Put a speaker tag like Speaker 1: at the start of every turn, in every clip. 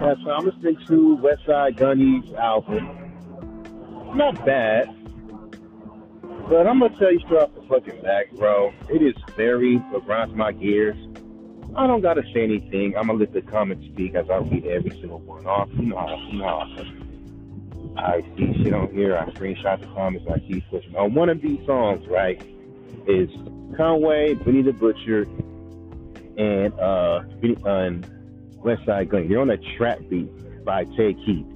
Speaker 1: Yeah, so I'm listening to West Side Gunny's album. Not bad. But I'm gonna tell you straight off the fucking back, bro. It is very what grinds my gears. I don't gotta say anything. I'm gonna let the comments speak as I read every single one off. You know how you know how I see shit on here. I screenshot the comments. I keep pushing. On one of these songs, right, is Conway, Benny the Butcher, and uh, and Westside Gunn. They're on a trap beat by Tay Keith.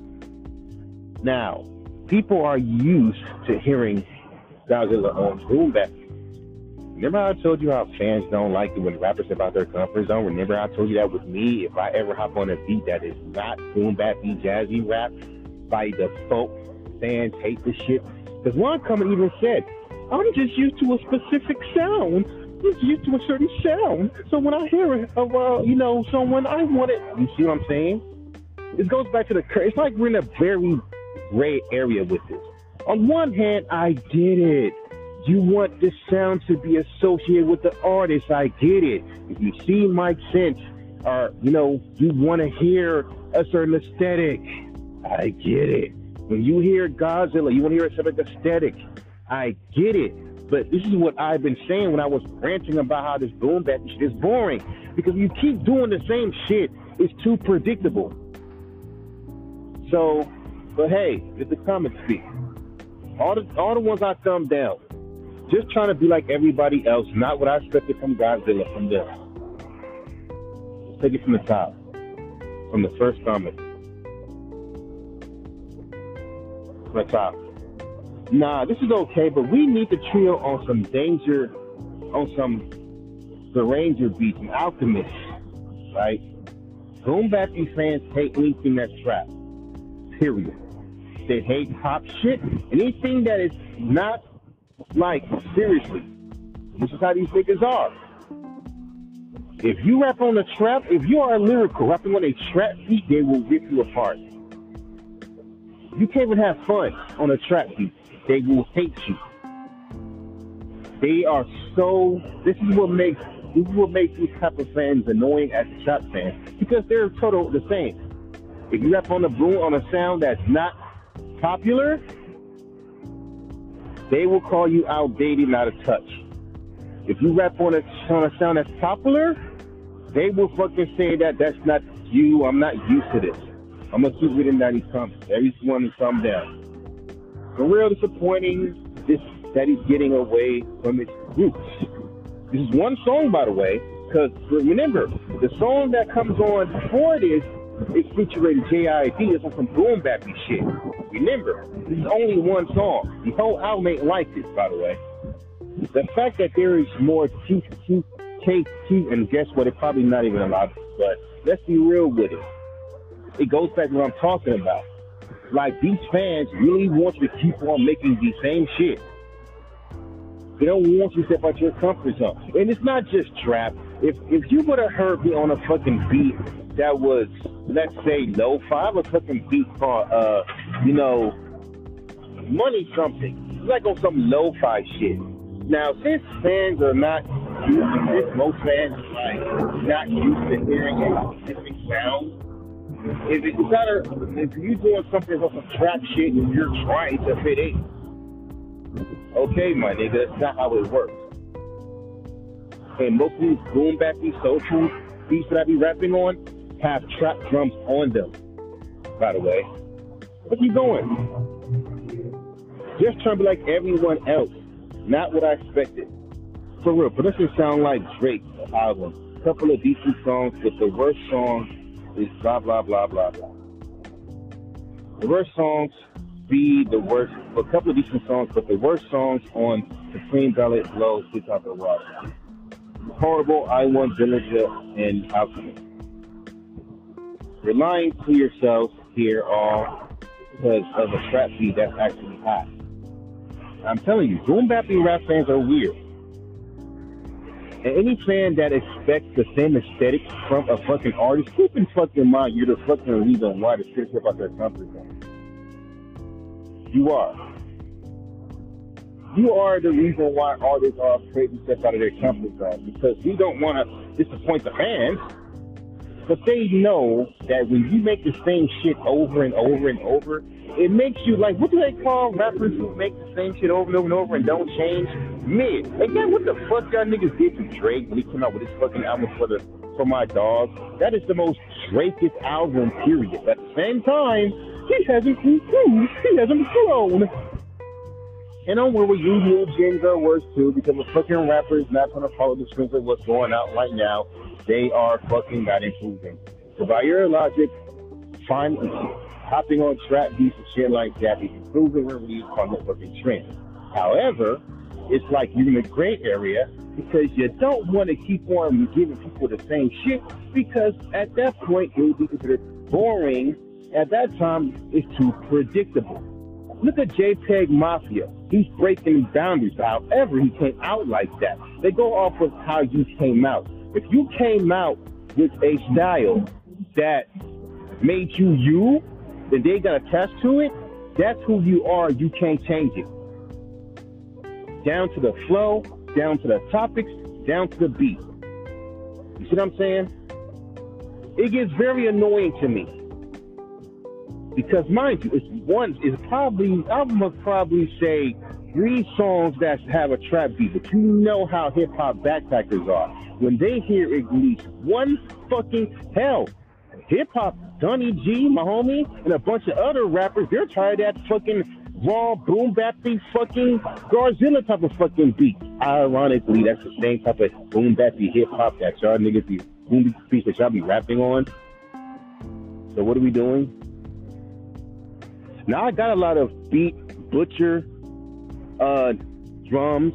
Speaker 1: Now, people are used to hearing Griselda on boom bap. Remember I told you how fans don't like it when rappers about their comfort zone? Remember I told you that with me? If I ever hop on a beat that is not boom bappy jazzy rap, by default, fans hate the shit. Because one comment even said, I'm just used to a specific sound. I'm used to a certain sound. So when I hear it of, uh, you know, someone, I want it. You see what I'm saying? It goes back to the, it's like we're in a very gray area with this. On one hand, I get it. You want this sound to be associated with the artist. I get it. If you see Mike Sense, or you know, you want to hear a certain aesthetic. I get it. When you hear Griselda, you want to hear a certain aesthetic. I get it. But this is what I've been saying when I was ranting about how this boom shit is boring. Because you keep doing the same shit, it's too predictable. So, but hey, let the comments speak. All the all the ones I thumb down. Just trying to be like everybody else, not what I expected from Griselda from this. Let's take it from the top. From the first comment. From the top. Nah, this is okay, but we need the trio on some danger, on some Daringer beats and Alchemist, right? Boom Bappy fans hate anything that's trap. Period. They hate pop shit. Anything that is not like seriously. This is how these niggas are. If you rap on a trap, if you are a lyrical, rapping on a trap beat, they will rip you apart. You can't even have fun on a trap beat. They will hate you. They are so. This is what makes this is what makes these type of fans annoying as a trap fan because they're total the same. If you rap on a boom on a sound that's not popular, they will call you outdated and out of touch. If you rap on a, on a sound that's popular, they will fucking say that that's not you. I'm not used to this. I'm gonna keep reading that he comes. Every one to come down. The real disappointing this that he's getting away from his roots. This is one song, by the way, because remember the song that comes on before this is featuring JID. This one some boom bappy shit. Remember, this is only one song. The whole album ain't like this, by the way. The fact that there is more T T K T and guess what? It's probably not even allowed. But let's be real with it. It goes back to what I'm talking about. Like these fans really want you to keep on making the same shit. They don't want you to step out your comfort zone. And it's not just trap. If if you would have heard me on a fucking beat that was, let's say, lo-fi, I have a fucking beat called, uh, you know, money something. Like on some lo-fi shit. Now, since fans are not used to this, most fans like not used to hearing a specific sound. If it's not a, if you're doing something on some trap shit and you're trying to fit in, okay, my nigga, that's not how it works. And most of these boom bappy social beats that I be rapping on have trap drums on them. By the way, what you doing? Just trying to be like everyone else, not what I expected. For real, but doesn't sound like Drake album. Couple of decent songs, but the worst song is blah blah blah blah blah. The worst songs be the worst. A couple of decent songs, but the worst songs on Supreme Ballot Low, Sweet Top of the Rock. Horrible, I Want Villager, and Alchemy. You're to yourselves here all because of a trap beat that's actually hot. I'm telling you, boom bappy rap fans are weird. And any fan that expects the same aesthetic from a fucking artist, keep in fucking mind you're the fucking reason why the shit about their comfort zone. You are. You are the reason why artists are afraid to step out of their comfort zone because we don't want to disappoint the fans. but they know that when you make the same shit over and over and over, it makes you like what do they call rappers who make the same shit over and over and over and don't change? Mid. Again, what the fuck y'all niggas did to Drake when he came out with his fucking album for the for my dog? That is the most Drakeest album, period. At the same time, he hasn't improved. He hasn't grown. And don't worry, YouTube games are worse too because the fucking rappers not gonna follow the strings of what's going out right now. They are fucking not improving. So by your logic, find hopping on trap beats and shit like that is improving release on the fucking trend. However, it's like you're in a gray area because you don't want to keep on giving people the same shit because at that point it would be considered boring. At that time, it's too predictable. Look at JPEG Mafia. He's breaking boundaries. However, he came out like that. They go off of how you came out. If you came out with a style that made you you, then they got attached to it. That's who you are. You can't change it. Down to the flow, down to the topics, down to the beat. You see what I'm saying? It gets very annoying to me. Because mind you, it's one is probably I must probably say three songs that have a trap beat, but you know how hip hop backpackers are. When they hear at least one fucking hell, hip hop, Donny G, my homie, and a bunch of other rappers, they're tired of that fucking raw boom bappy fucking Griselda type of fucking beat. Ironically, that's the same type of boom bappy hip hop that y'all niggas be boom beats that y'all be rapping on. So what are we doing? Now I got a lot of Beat Butcha uh drums.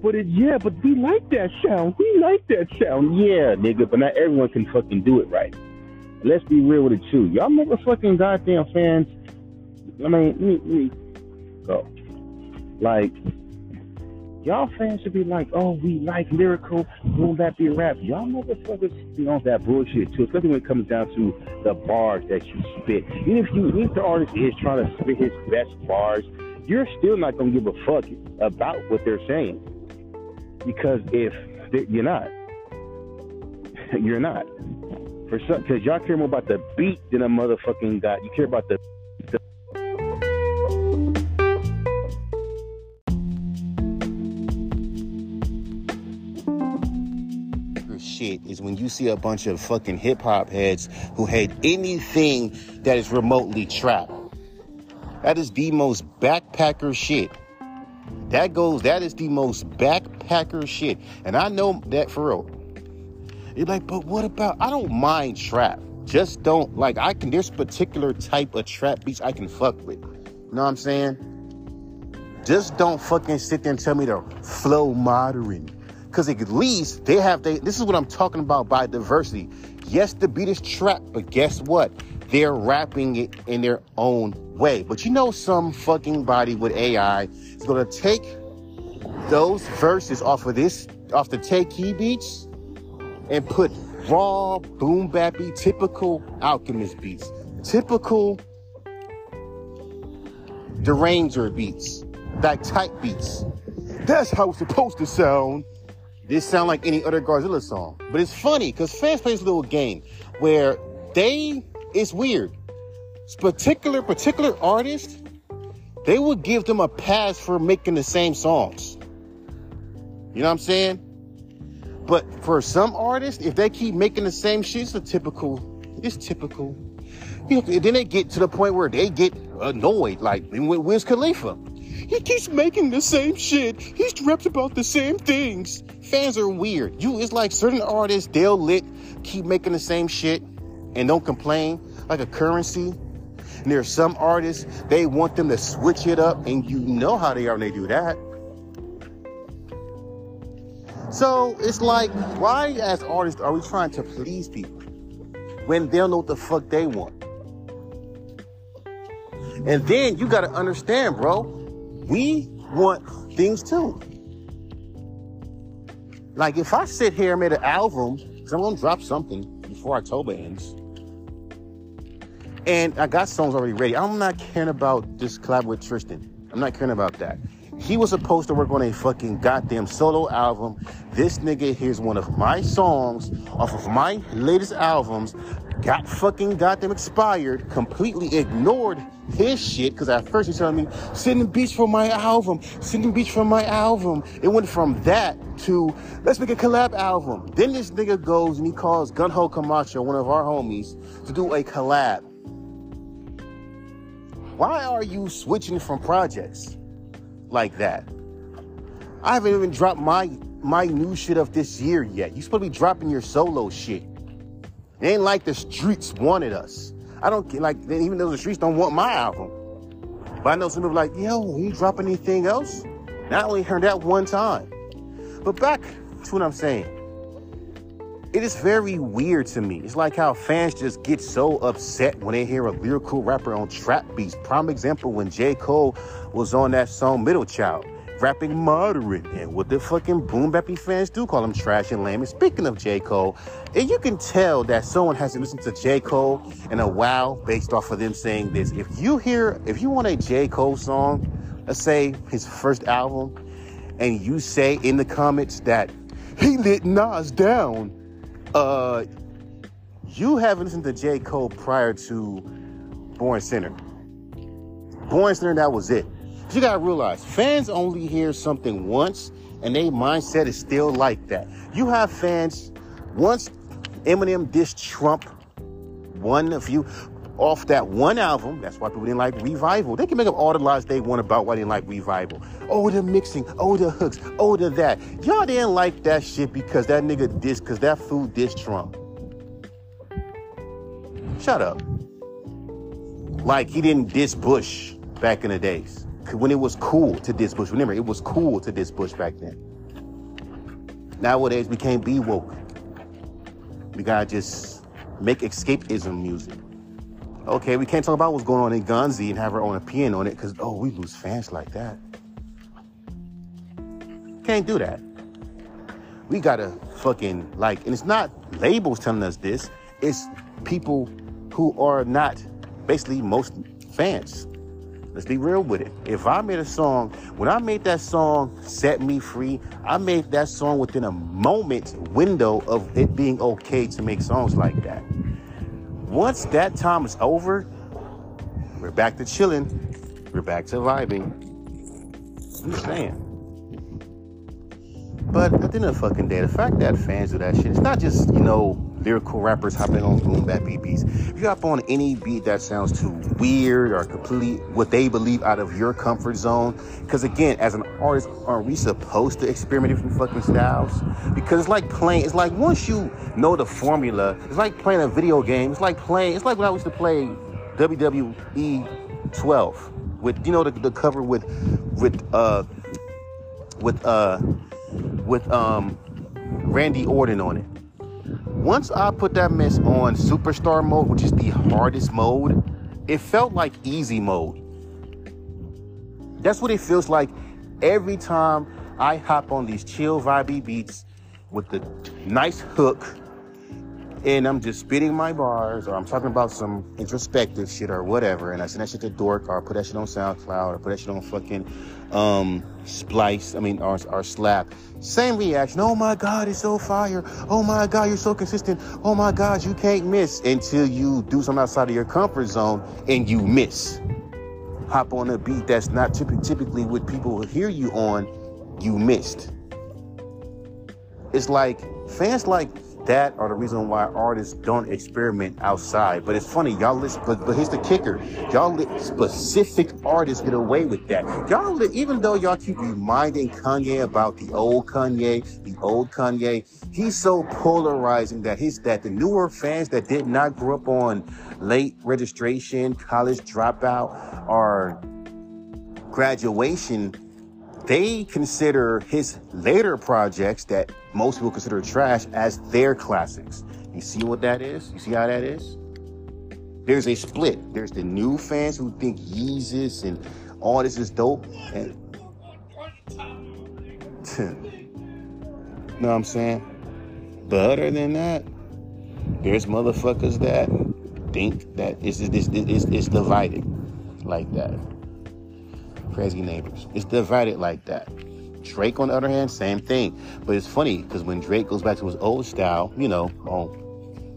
Speaker 1: But it, yeah, but we like that sound. We like that sound. Yeah, nigga, but not everyone can fucking do it right. Let's be real with it too. Y'all motherfucking goddamn fans I mean, let me, let me go. Like, y'all fans should be like, oh, we like lyrical, boom bap be rap. Y'all motherfuckers be on that bullshit too, especially when it comes down to the bars that you spit. Even if you, even if the artist is trying to spit his best bars, you're still not gonna give a fuck about what they're saying because if you're not, you're not. For some, because y'all care more about the beat than a motherfucking guy. You care about the
Speaker 2: shit is when you see a bunch of fucking hip hop heads who hate anything that is remotely trap. That is the most backpacker shit. That goes, that is the most backpacker shit. And I know that for real. You're like, but what about, I don't mind trap. Just don't, like, I can, there's particular type of trap beats I can fuck with. You know what I'm saying? Just don't fucking sit there and tell me to flow modern because at least they have they this is what I'm talking about by diversity. Yes, the beat is trap, but guess what? They're rapping it in their own way. But you know some fucking body with AI is gonna take those verses off of this, off the Tay Keith beats, and put raw, boom bappy, typical alchemist beats. Typical Daringer beats. That type beats. That's how it's supposed to sound. This sound like any other Griselda song. But it's funny because fans play this little game where they, it's weird. Particular, particular artists, they would give them a pass for making the same songs. You know what I'm saying? But for some artists, if they keep making the same shit, it's a typical, it's typical. You know, then they get to the point where they get annoyed, like with Wiz Khalifa. He keeps making the same shit. He's raps about the same things. Fans are weird. You, it's like certain artists, they'll lit, keep making the same shit and don't complain, like a Curren$y. And there are some artists, they want them to switch it up, and you know how they are when they do that. So it's like, why as artists are we trying to please people when they don't know what the fuck they want? And then you gotta understand, bro, we want things too. Like if I sit here and made an album, because I'm gonna drop something before October ends, and I got songs already ready. I'm not caring about this collab with Tristan. I'm not caring about that. He was supposed to work on a fucking goddamn solo album. This nigga hears one of my songs off of my latest albums, got fucking goddamn expired, completely ignored his shit. Cause at first he's telling me, sending beats for my album, sending beats for my album. It went from that to let's make a collab album. Then this nigga goes and he calls Gunho Camacho, one of our homies, to do a collab. Why are you switching from projects like that? I haven't even dropped my my new shit of this year yet. You supposed to be dropping your solo shit. It ain't like the streets wanted us. I don't like even though the streets don't want my album. But I know some people like, yo, you drop anything else? Not only heard that one time. But back to what I'm saying. It is very weird to me. It's like how fans just get so upset when they hear a lyrical rapper on trap beats. Prime example when J. Cole was on that song Middle Child, rapping moderate. And what the fucking boom bappy fans do call him trash and lame. And speaking of J. Cole, and you can tell that someone hasn't listened to J. Cole in a while based off of them saying this. If you hear, if you want a J. Cole song, let's say his first album, and you say in the comments that he lit Nas down, uh, you haven't listened to J. Cole prior to Born Sinner. Born Sinner, that was it. But you gotta realize, fans only hear something once, and their mindset is still like that. You have fans, once Eminem dissed Trump, one of you, off that one album. That's why people didn't like Revival. They can make up all the lies they want about why they didn't like Revival. Oh, the mixing. Oh, the hooks. Oh, the that. Y'all didn't like that shit because that nigga dissed, because that fool dissed Trump. Shut up. Like he didn't diss Bush back in the days. When it was cool to diss Bush. Remember, it was cool to diss Bush back then. Nowadays, we can't be woke. We gotta just make escapism music okay, we can't talk about what's going on in Gunzy and have our own opinion on it because, oh, we lose fans like that. Can't do that. We gotta fucking like, and it's not labels telling us this, it's people who are not basically most fans. Let's be real with it. If I made a song, when I made that song, Set Me Free, I made that song within a moment window of it being okay to make songs like that. Once that time is over, we're back to chilling. We're back to vibing. I'm just saying. But at the end of the fucking day, the fact that fans do that shit, it's not just, you know, lyrical rappers hopping on boom bap beats. If you hop on any beat that sounds too weird or completely what they believe out of your comfort zone, because again, as an artist, aren't we supposed to experiment different fucking styles? Because it's like playing, it's like once you know the formula, it's like playing a video game. It's like playing, it's like when I used to play WWE 12 with, you know, the, the cover with, with, uh, with, uh, with, um, Randy Orton on it. Once I put that mess on superstar mode, which is the hardest mode, it felt like easy mode. That's what it feels like every time I hop on these chill vibey beats with the nice hook and I'm just spitting my bars or I'm talking about some introspective shit or whatever and I send that shit to Dork or I put that shit on SoundCloud or put that shit on fucking um, Splice, I mean, or, or Slap. Same reaction. Oh my God, it's so fire. Oh my God, you're so consistent. Oh my God, you can't miss until you do something outside of your comfort zone and you miss. Hop on a beat that's not typically what people will hear you on, you missed. It's like fans like that are the reason why artists don't experiment outside. But it's funny, y'all listen, but, but here's the kicker. Y'all let specific artists get away with that. Y'all let, even though y'all keep reminding Kanye about the old Kanye, the old Kanye, he's so polarizing that his, that the newer fans that did not grow up on late registration, college dropout, or graduation they consider his later projects that most people consider trash as their classics. You see what that is? You see how that is? There's a split. There's the new fans who think Yeezus and all this is dope. And know what I'm saying? But other than that, there's motherfuckers that think that it's, it's, it's, it's divided like that. crazy neighbors. It's divided like that. Drake, on the other hand, same thing. But it's funny because when Drake goes back to his old style, you know, oh,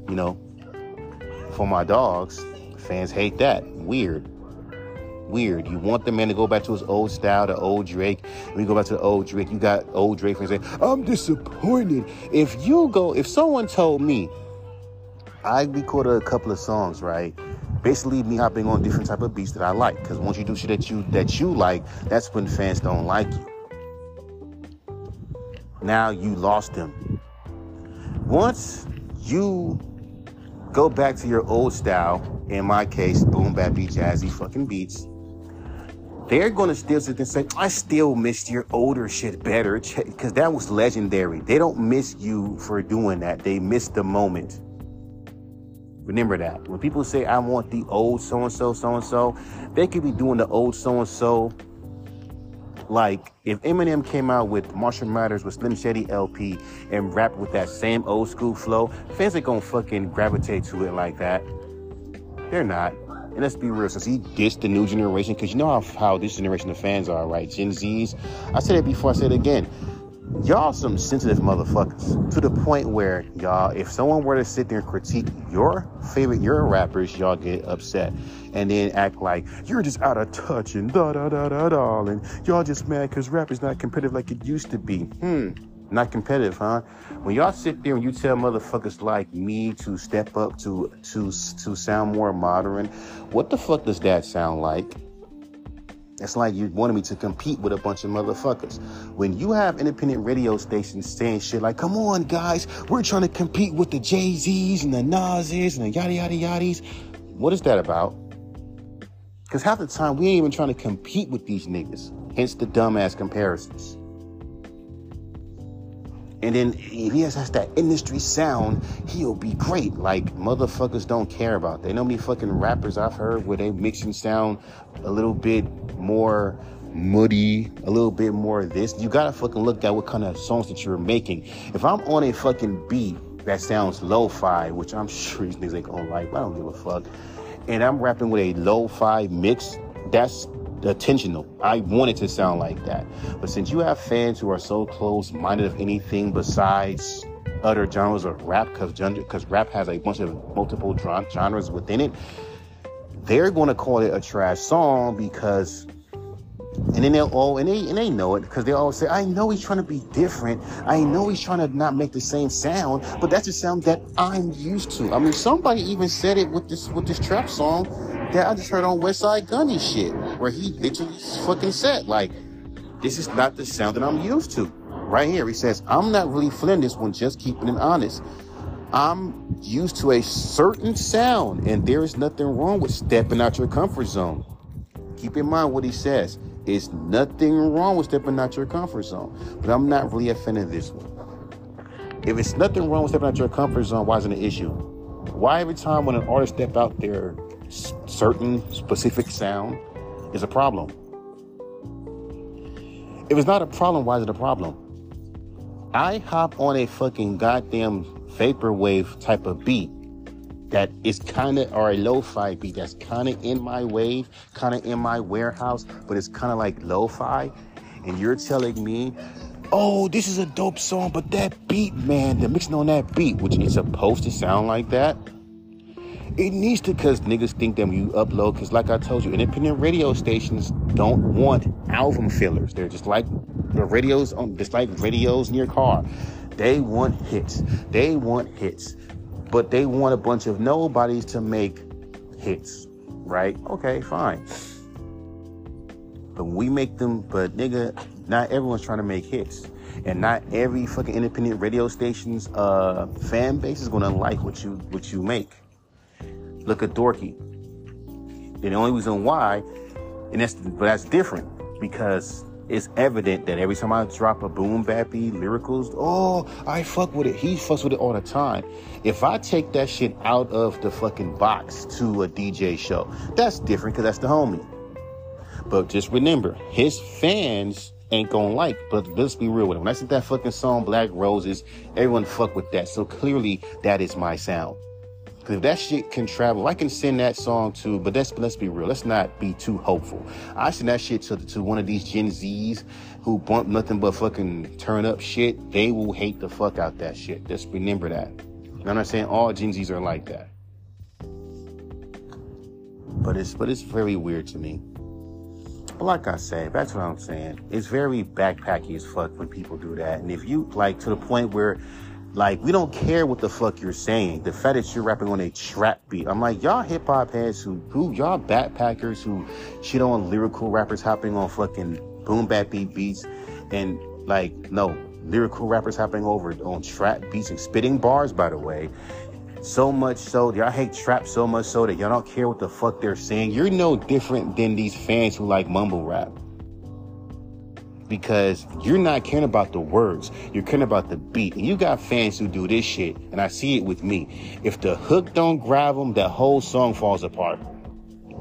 Speaker 2: you know, for my dogs, fans hate that. Weird. Weird. You want the man to go back to his old style, the old Drake. When you go back to the old Drake, you got old Drake fans say, I'm disappointed. If you go, if someone told me I recorded a couple of songs, right? Basically, me hopping on different type of beats that I like. Because once you do shit that you that you like, that's when fans don't like you. Now you lost them. Once you go back to your old style, in my case, boom bap beat jazzy fucking beats, they're gonna still sit and say, I still missed your older shit better, because that was legendary. They don't miss you for doing that. They miss the moment. Remember that. When people say, I want the old so and so, so and so, they could be doing the old so and so. Like if Eminem came out with Marshall Mathers with Slim Shady LP and rap with that same old school flow, fans ain't gonna fucking gravitate to it like that. They're not. And let's be real, since he dissed the new generation, because you know how, how this generation of fans are, right? Gen Zs. I said it before, I said it again y'all some sensitive motherfuckers to the point where y'all if someone were to sit there and critique your favorite your rappers y'all get upset. And then act like you're just out of touch and da da da da da and y'all just mad because rap is not competitive like it used to be. Hmm not competitive huh? When y'all sit there and you tell motherfuckers like me to step up to to to sound more modern what the fuck does that sound like it's like you wanted me to compete with a bunch of motherfuckers. When you have independent radio stations saying shit like, come on, guys, we're trying to compete with the Jay Z's and the Nas's and the yada yada yaddies. What is that about? Because half the time we ain't even trying to compete with these niggas. Hence the dumbass comparisons. And then if he has, that industry sound, he'll be great. Like motherfuckers don't care about. They know many fucking rappers I've heard where they mixing sound a little bit more muddy, a little bit more of this. You gotta fucking look at what kind of songs that you're making. If I'm on a fucking beat that sounds lo-fi, which I'm sure these niggas ain't gonna like, I don't give a fuck. And I'm rapping with a lo-fi mix, that's intentional. I want it to sound like that. But since you have fans who are so close minded of anything besides other genres of rap, because rap has a bunch of multiple genres within it, they're going to call it a trash song because and then they'll all and they and they know it because they all say, I know he's trying to be different. I know he's trying to not make the same sound, but that's the sound that I'm used to. I mean, somebody even said it with this with this trap song that I just heard on Westside Gunny shit, where he literally fucking said, like, this is not the sound that I'm used to. Right here, he says, I'm not really feeling this one, just keeping it honest. I'm used to a certain sound, and there is nothing wrong with stepping out your comfort zone. Keep in mind what he says. It's nothing wrong with stepping out your comfort zone, but I'm not really a fan of this one. If it's nothing wrong with stepping out your comfort zone, why is it an issue? Why every time when an artist step out their certain specific sound is a problem. If it's not a problem, why is it a problem? I hop on a fucking goddamn vaporwave type of beat that is kind of or a lo-fi beat that's kind of in my wave, kind of in my warehouse, but it's kind of like lo-fi, and you're telling me, oh, this is a dope song, but that beat, man, the mixing on that beat, which is supposed to sound like that, it needs to because niggas think that when you upload, because like I told you, independent radio stations don't want album fillers. They're just like the radios on just like radios in your car. They want hits. They want hits. But they want a bunch of nobodies to make hits. Right? Okay, fine. But we make them, but nigga, not everyone's trying to make hits. And not every fucking independent radio station's uh fan base is gonna like what you what you make look at Dorky. And the only reason why, and that's but that's different because it's evident that every time I drop a boom bappy lyricals, oh, I fuck with it. He fucks with it all the time. If I take that shit out of the fucking box to a DJ show, that's different because that's the homie. But just remember, his fans ain't gonna like. But let's be real with him. When I said that fucking song Black Roses, everyone fuck with that. So clearly that is my sound. Cause if that shit can travel, I can send that song to, but let's let's be real. Let's not be too hopeful. I send that shit to to one of these Gen Zs who bump nothing but fucking turn up shit. They will hate the fuck out that shit. Just remember that. You know what I'm saying? All Gen Zs are like that. But it's but it's very weird to me. But like I said, that's what I'm saying. It's very backpacky as fuck when people do that. And if you like to the point where like, we don't care what the fuck you're saying. The fact that you're rapping on a trap beat. I'm like, y'all hip hop heads who, who, y'all backpackers who shit on lyrical rappers hopping on fucking boom bap beat beats. And like, no, lyrical rappers hopping over on trap beats and spitting bars, by the way. So much so, y'all hate trap so much so that y'all don't care what the fuck they're saying. You're no different than these fans who like mumble rap because you're not caring about the words. You're caring about the beat. And you got fans who do this shit, and I see it with me. If the hook don't grab them, the whole song falls apart.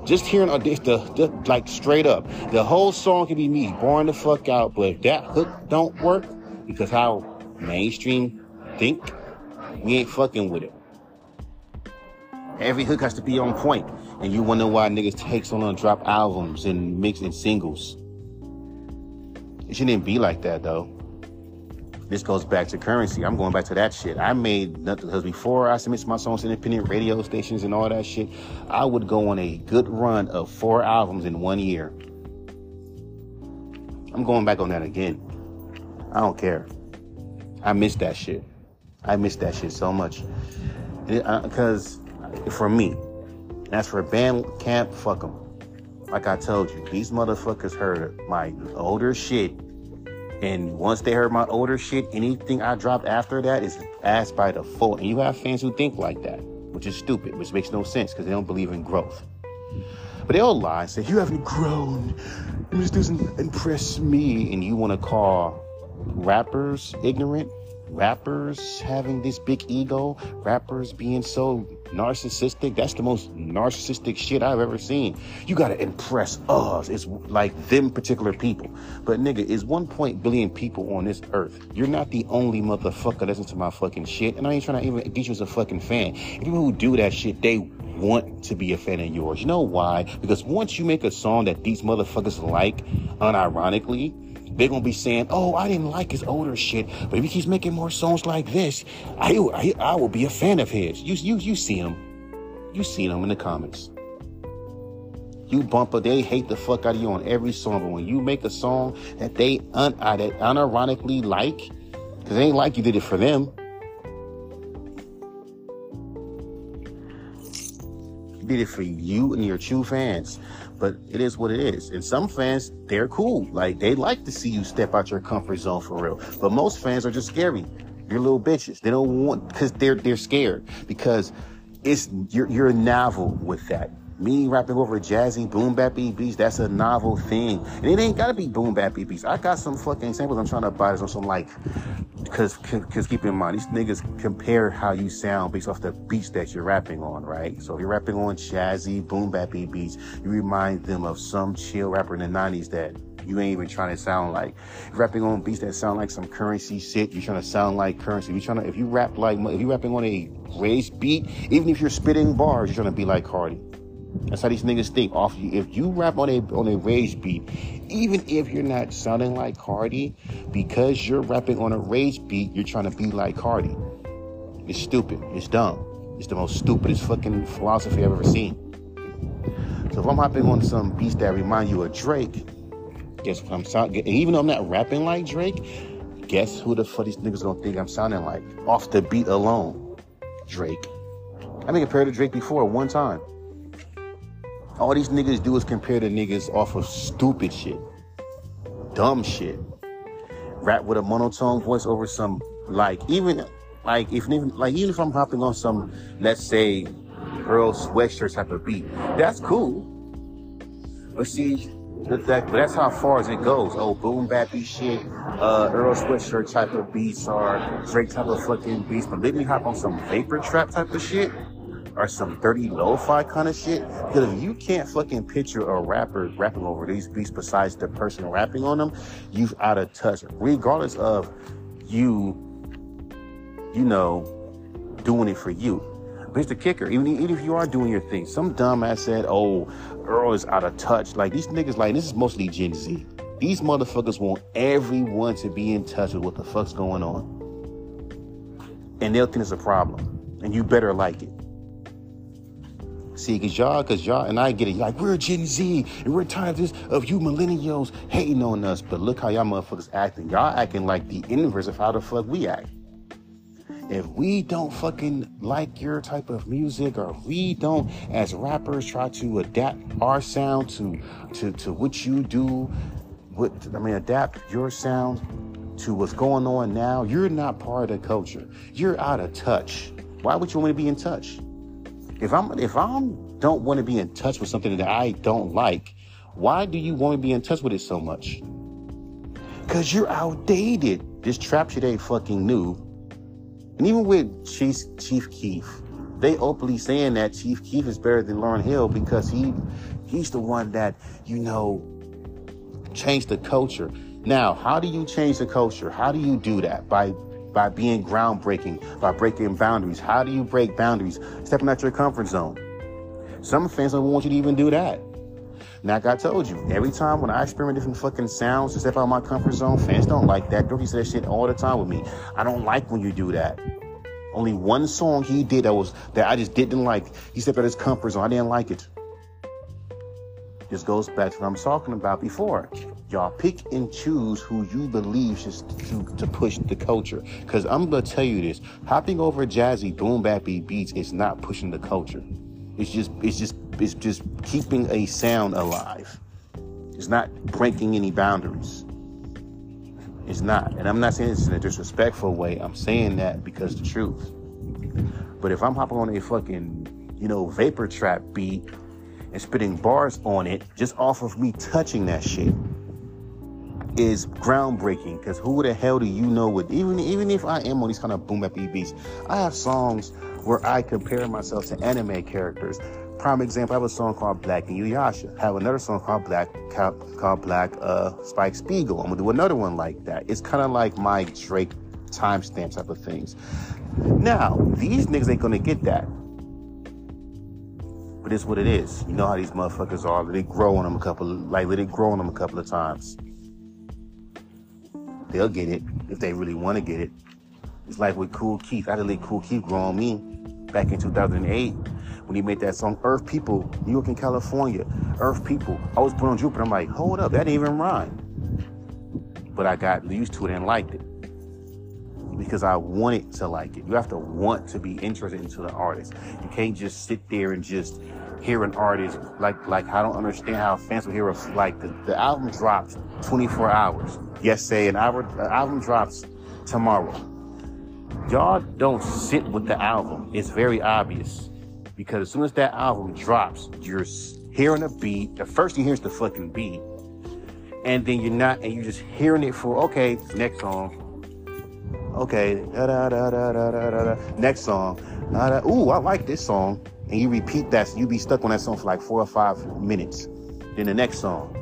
Speaker 2: Just hearing the, the, the like straight up, the whole song can be me boring the fuck out, but if that hook don't work, because how mainstream think, we ain't fucking with it. Every hook has to be on point, and you wonder why niggas takes on and drop albums and mix and singles. It shouldn't be like that though. This goes back to Curren$y. I'm going back to that shit. I made nothing because before I submitted my songs to independent radio stations and all that shit, I would go on a good run of four albums in one year. I'm going back on that again. I don't care. I miss that shit. I miss that shit so much. Because uh, for me, as for band camp, fuck them. Like I told you, these motherfuckers heard my older shit. And once they heard my older shit, anything I dropped after that is asked by default. And you have fans who think like that, which is stupid, which makes no sense because they don't believe in growth. But they all lie and say, You haven't grown. This doesn't impress me. And you want to call rappers ignorant? rappers having this big ego, rappers being so narcissistic. That's the most narcissistic shit I've ever seen. You gotta impress us. It's like them particular people. But nigga, it's 1. billion people on this earth. You're not the only motherfucker listen to my fucking shit. And I ain't trying to even get you as a fucking fan. People who do that shit, they want to be a fan of yours. You know why? Because once you make a song that these motherfuckers like, unironically, they're gonna be saying, "Oh, I didn't like his older shit, but if he keeps making more songs like this, I, I, I will be a fan of his." You, you, you see him, you see him in the comments. You bumper, they hate the fuck out of you on every song, but when you make a song that they un, uh, that unironically like, because they ain't like you did it for them. You did it for you and your true fans but it is what it is. And some fans, they're cool. Like they like to see you step out your comfort zone for real. But most fans are just scary. You're little bitches. They don't want because they're they're scared because it's you're you're a novel with that. Me rapping over jazzy boom bap beats, that's a novel thing. And it ain't gotta be boom bap beats. I got some fucking samples I'm trying to buy this on some like because because keep in mind these niggas compare how you sound based off the beats that you're rapping on, right? So if you're rapping on jazzy boom bap beats, you remind them of some chill rapper in the '90s that you ain't even trying to sound like. Rapping on beats that sound like some Curren$y shit, you're trying to sound like Curren$y. You're trying to if you rap like if you're rapping on a rage beat, even if you're spitting bars, you're trying to be like Carti. That's how these niggas think. Off you, if you rap on a on a rage beat, even if you're not sounding like Carti, because you're rapping on a rage beat, you're trying to be like Carti. It's stupid. It's dumb. It's the most stupidest fucking philosophy I've ever seen. So if I'm hopping on some beats that remind you of Drake, guess what I'm sounding? Even though I'm not rapping like Drake, guess who the fuck these niggas gonna think I'm sounding like? Off the beat alone, Drake. I've been compared to Drake before one time. All these niggas do is compare the niggas off of stupid shit, dumb shit. Rap with a monotone voice over some like even like if even like even if I'm hopping on some let's say Earl Sweatshirt type of beat, that's cool. But see, that, but that's how far as it goes. Oh, boom bappy shit, uh, Earl Sweatshirt type of beats or Drake type of fucking beats. But let me hop on some vapor trap type of shit or some dirty lo-fi kind of shit. Because if you can't fucking picture a rapper rapping over these beats besides the person rapping on them, you've out of touch. Regardless of you, you know, doing it for you. But here's the kicker. Even, even if you are doing your thing, some dumbass said, oh, Earl is out of touch. Like these niggas, like this is mostly Gen Z. These motherfuckers want everyone to be in touch with what the fuck's going on. And they'll think it's a problem. And you better like it. See, cause y'all, cause y'all, and I get it. Like we're Gen Z, and we're tired of this of you millennials hating on us. But look how y'all motherfuckers acting. Y'all acting like the inverse of how the fuck we act. If we don't fucking like your type of music, or we don't, as rappers, try to adapt our sound to to to what you do, what I mean, adapt your sound to what's going on now. You're not part of the culture. You're out of touch. Why would you want to be in touch? If I'm if I don't want to be in touch with something that I don't like, why do you want to be in touch with it so much? Cause you're outdated. This trap shit ain't fucking new. And even with Chief, Chief Keef, they openly saying that Chief Keef is better than Lauryn Hill because he he's the one that, you know, changed the culture. Now, how do you change the culture? How do you do that? By by being groundbreaking, by breaking boundaries. How do you break boundaries? Stepping out your comfort zone. Some fans don't want you to even do that. Now, like I told you, every time when I experiment different fucking sounds to step out of my comfort zone, fans don't like that. Dorky said that shit all the time with me. I don't like when you do that. Only one song he did that was that I just didn't like. He stepped out his comfort zone. I didn't like it. This goes back to what I'm talking about before. Y'all pick and choose who you believe should to, to push the culture. Cause I'm gonna tell you this: hopping over jazzy boom bappy beats is not pushing the culture. It's just it's just it's just keeping a sound alive. It's not breaking any boundaries. It's not. And I'm not saying this in a disrespectful way. I'm saying that because the truth. But if I'm hopping on a fucking, you know, vapor trap beat and spitting bars on it just off of me touching that shit is groundbreaking because who the hell do you know what even even if I am on these kind of boom bap beats, I have songs where I compare myself to anime characters. Prime example, I have a song called Black Inuyasha. I have another song called Black called Black uh, Spike Spiegel. I'm gonna do another one like that. It's kind of like my Drake timestamp type of things. Now, these niggas ain't gonna get that. But it's what it is. You know how these motherfuckers are. Let it grow on them a couple, like let it grow on them a couple of times. They'll get it if they really want to get it. It's like with Kool Keith. I had to let Kool Keith grow on me back in 2008 when he made that song Earth People, New York and California. Earth People. I was put on Jupiter. I'm like, hold up, that didn't even rhyme. But I got used to it and liked it because I wanted to like it. You have to want to be interested into the artist. You can't just sit there and just hear artists like like I don't understand how fans will hear a like the, the album drops 24 hours. Yes, say an album the album drops tomorrow. Y'all don't sit with the album. It's very obvious because as soon as that album drops, you're hearing a beat. The first you hear is the fucking beat, and then you're not, and you're just hearing it for okay, next song, okay, da da da da da da da. Next song, ooh, I like this song, and you repeat that, you be stuck on that song for like four or five minutes. Then the next song,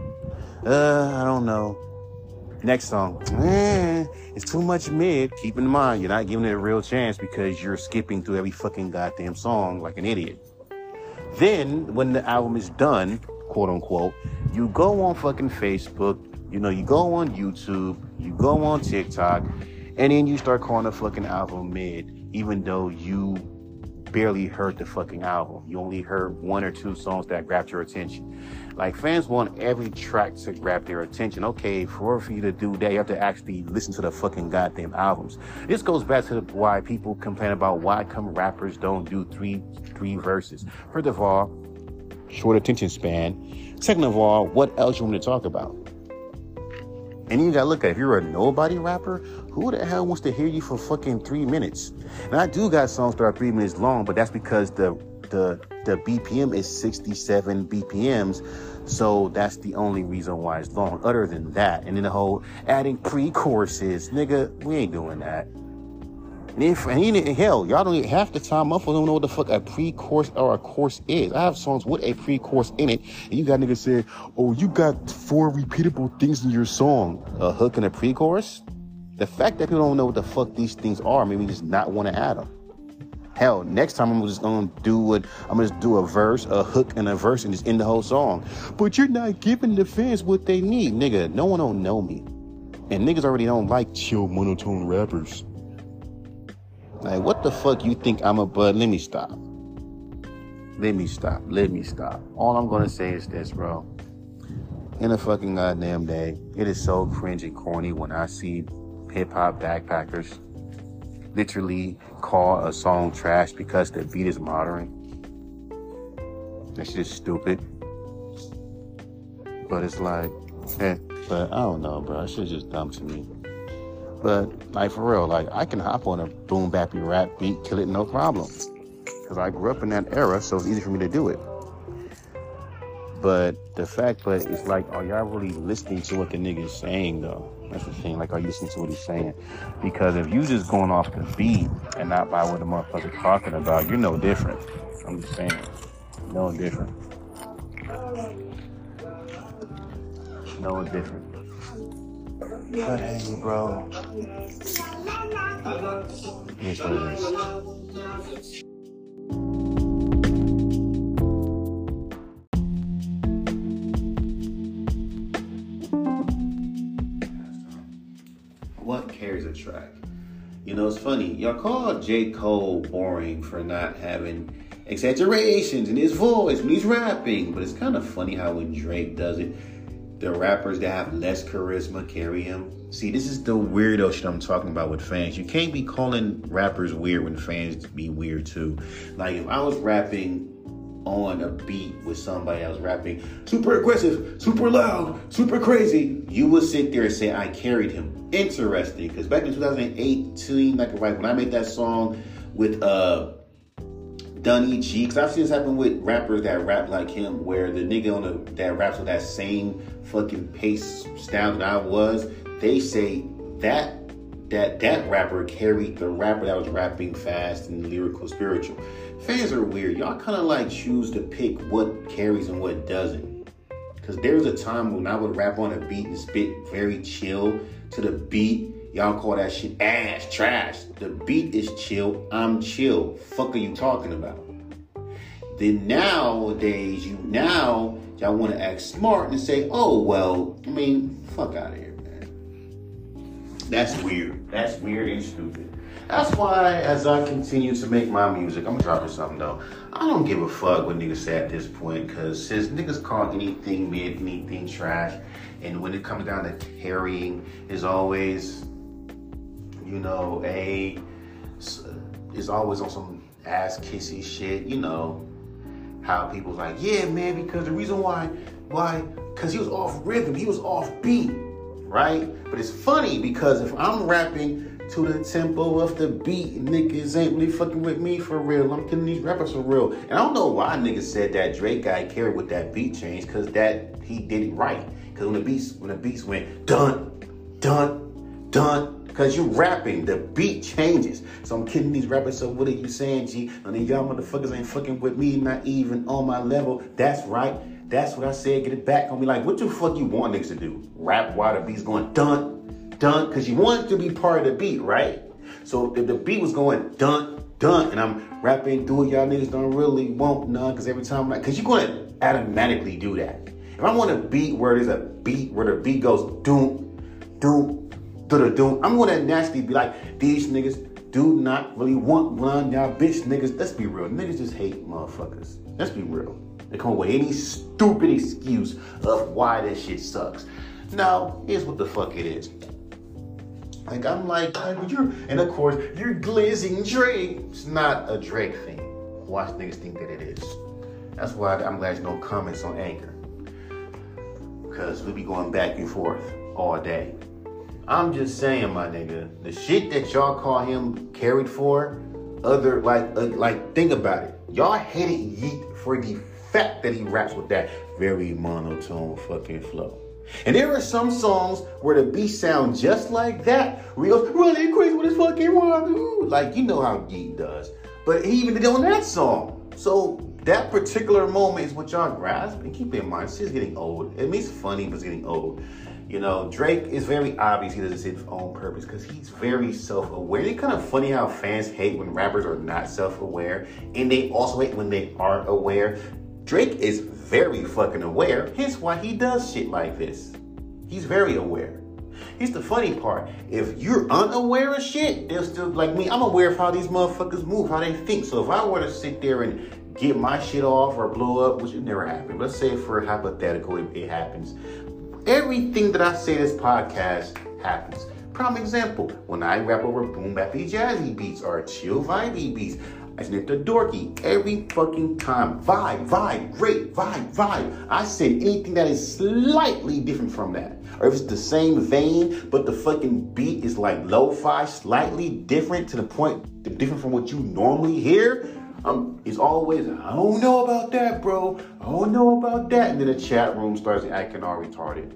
Speaker 2: uh, I don't know. Next song, eh, it's too much mid. Keep in mind, you're not giving it a real chance because you're skipping through every fucking goddamn song like an idiot. Then, when the album is done, quote unquote, you go on fucking Facebook, you know, you go on YouTube, you go on TikTok, and then you start calling the fucking album mid, even though you barely heard the fucking album. You only heard one or two songs that grabbed your attention. Like fans want every track to grab their attention. Okay, for, for you to do that, you have to actually listen to the fucking goddamn albums. This goes back to why people complain about why come rappers don't do three three verses. First of all, short attention span. Second of all, what else you want to talk about? And you gotta look at if you're a nobody rapper, who the hell wants to hear you for fucking three minutes? And I do got songs that are three minutes long, but that's because the the the BPM is 67 BPMs. So that's the only reason why it's long. Other than that, and then the whole adding pre-choruses, nigga, we ain't doing that. And if and hell, y'all don't even half the time motherfuckers don't know what the fuck a pre-chorus or a course is. I have songs with a pre-chorus in it, and you got niggas saying, "Oh, you got four repeatable things in your song, a hook and a pre-chorus." The fact that people don't know what the fuck these things are, maybe just not want to add them. Hell, next time I'm just gonna do what I'm gonna do a verse, a hook, and a verse, and just end the whole song. But you're not giving the fans what they need, nigga. No one don't know me, and niggas already don't like chill monotone rappers. Like, what the fuck you think I'm a? bud? let me stop. Let me stop. Let me stop. All I'm gonna say is this, bro. In a fucking goddamn day, it is so cringe and corny when I see hip hop backpackers literally call a song trash because the beat is modern. That shit is stupid. But it's like, eh, but I don't know, bro. That shit's just dumb to me. But like for real, like I can hop on a boom bappy rap beat, kill it, no problem. Cause I grew up in that era, so it's easy for me to do it. But the fact, but it's like, are y'all really listening to what the nigga's saying though? That's the thing. Like, are you listening to what he's saying? Because if you just going off the beat and not by what the motherfucker's talking about, you're no different. I'm just saying, no different. No different. But hey, bro. Here's what it is. Track? You know, it's funny. Y'all call J. Cole boring for not having exaggerations in his voice when he's rapping, but it's kind of funny how when Drake does it, the rappers that have less charisma carry him. See, this is the weirdo shit I'm talking about with fans. You can't be calling rappers weird when fans be weird too. Like if I was rapping on a beat with somebody else rapping super aggressive, super loud, super crazy, you would sit there and say I carried him. Interesting, because back in 2018, like when I made that song with uh Dunny G, because I've seen this happen with rappers that rap like him, where the nigga on the that raps with that same fucking pace style that I was, they say that that that rapper carried the rapper that was rapping fast and lyrical spiritual. Fans are weird. Y'all kind of like choose to pick what carries and what doesn't. Cause there was a time when I would rap on a beat and spit very chill to the beat. Y'all call that shit ass, trash. The beat is chill. I'm chill. Fuck are you talking about? Then nowadays, you now y'all want to act smart and say, oh well, I mean, fuck out of here, man. That's weird. That's weird and stupid. That's why, as I continue to make my music, I'm dropping something though. I don't give a fuck what niggas say at this point, because since niggas call anything mid, anything trash, and when it comes down to carrying, is always, you know, a, is always on some ass kissy shit, you know, how people's like, yeah, man, because the reason why, why, because he was off rhythm, he was off beat, right? But it's funny because if I'm rapping to the tempo of the beat, niggas ain't really fucking with me for real. I'm killing these rappers for real. And I don't know why niggas said that Drake guy carried with that beat change, because that he did it right. Because when the beats when the beats went dun, dun, dun, because you rapping, the beat changes. So I'm kidding these rappers. So what are you saying, G? None of y'all motherfuckers ain't fucking with me, not even on my level. That's right. That's what I said. Get it back on me. Like, what the fuck you want niggas to do? Rap while the beat's going dun, dun, because you want to be part of the beat, right? So if the beat was going dun, dun, and I'm rapping, do it, y'all niggas don't really want none, because every time, I'm like, because you're going to automatically do that. If I want a beat where there's a beat where the beat goes doom, doom, do doom, I'm gonna naturally be like, these niggas do not really want one, y'all bitch niggas. Let's be real. Niggas just hate motherfuckers. Let's be real. They come up with any stupid excuse of why that shit sucks. Now, here's what the fuck it is. Like I'm like, you're, and of course, you're glazing Drake. It's not a Drake thing. Watch niggas think that it is. That's why I'm glad there's no comments on Anchor because we be going back and forth all day. I'm just saying, my nigga, the shit that y'all call him carried for, other like uh, like think about it. Y'all hated Yeat for the fact that he raps with that very monotone fucking flow. And there are some songs where the beat sound just like that. Goes, running crazy with his fucking rhyme. Like, you know how Yeat does. But he even did on that song. So that particular moment is what y'all grasp. And keep in mind, she's getting old. It means funny, but it's getting old. You know, Drake is very obvious he does it on purpose because he's very self-aware. It's kind of funny how fans hate when rappers are not self-aware, and they also hate when they aren't aware. Drake is very fucking aware, hence why he does shit like this. He's very aware. Here's the funny part. If you're unaware of shit, they'll still like me. I'm aware of how these motherfuckers move, how they think. So if I were to sit there and get my shit off or blow up, which would never happen. Let's say for a hypothetical, it, it happens. Everything that I say this podcast happens. Prime example, when I rap over boom bappy jazzy beats or chill vibey beats, I snip the dorky every fucking time. Vibe, vibe, great, vibe, vibe. I say anything that is slightly different from that. Or if it's the same vein, but the fucking beat is like lo-fi, slightly different to the point different from what you normally hear, um, it's always, I don't know about that, bro. I don't know about that. And then the chat room starts acting all retarded.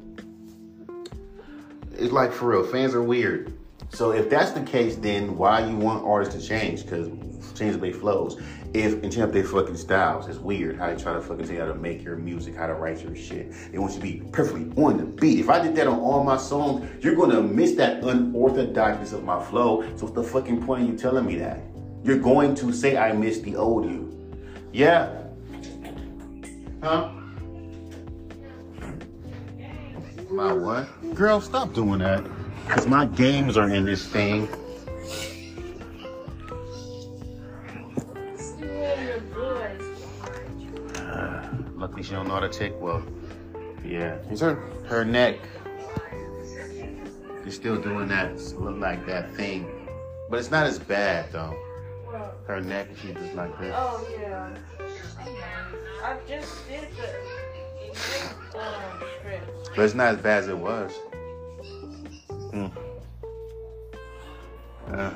Speaker 2: It's like for real, fans are weird. So if that's the case, then why you want artists to change? Because change up their flows. If and change up their fucking styles. It's weird how they try to fucking tell you how to make your music, how to write your shit. They want you to be perfectly on the beat. If I did that on all my songs, you're gonna miss that unorthodoxness of my flow. So what's the fucking point of you telling me that? You're going to say I miss the old you. Yeah. Huh? My what? Girl, stop doing that. Because my games are in this thing. Luckily, she don't know how to take well. Yeah, it's her her neck. She's still doing that, look like that thing, but it's not as bad though. Her neck, she just like this.
Speaker 3: Oh yeah. I just did the um, stretch.
Speaker 2: But it's not as bad as it was. Hmm. Uh,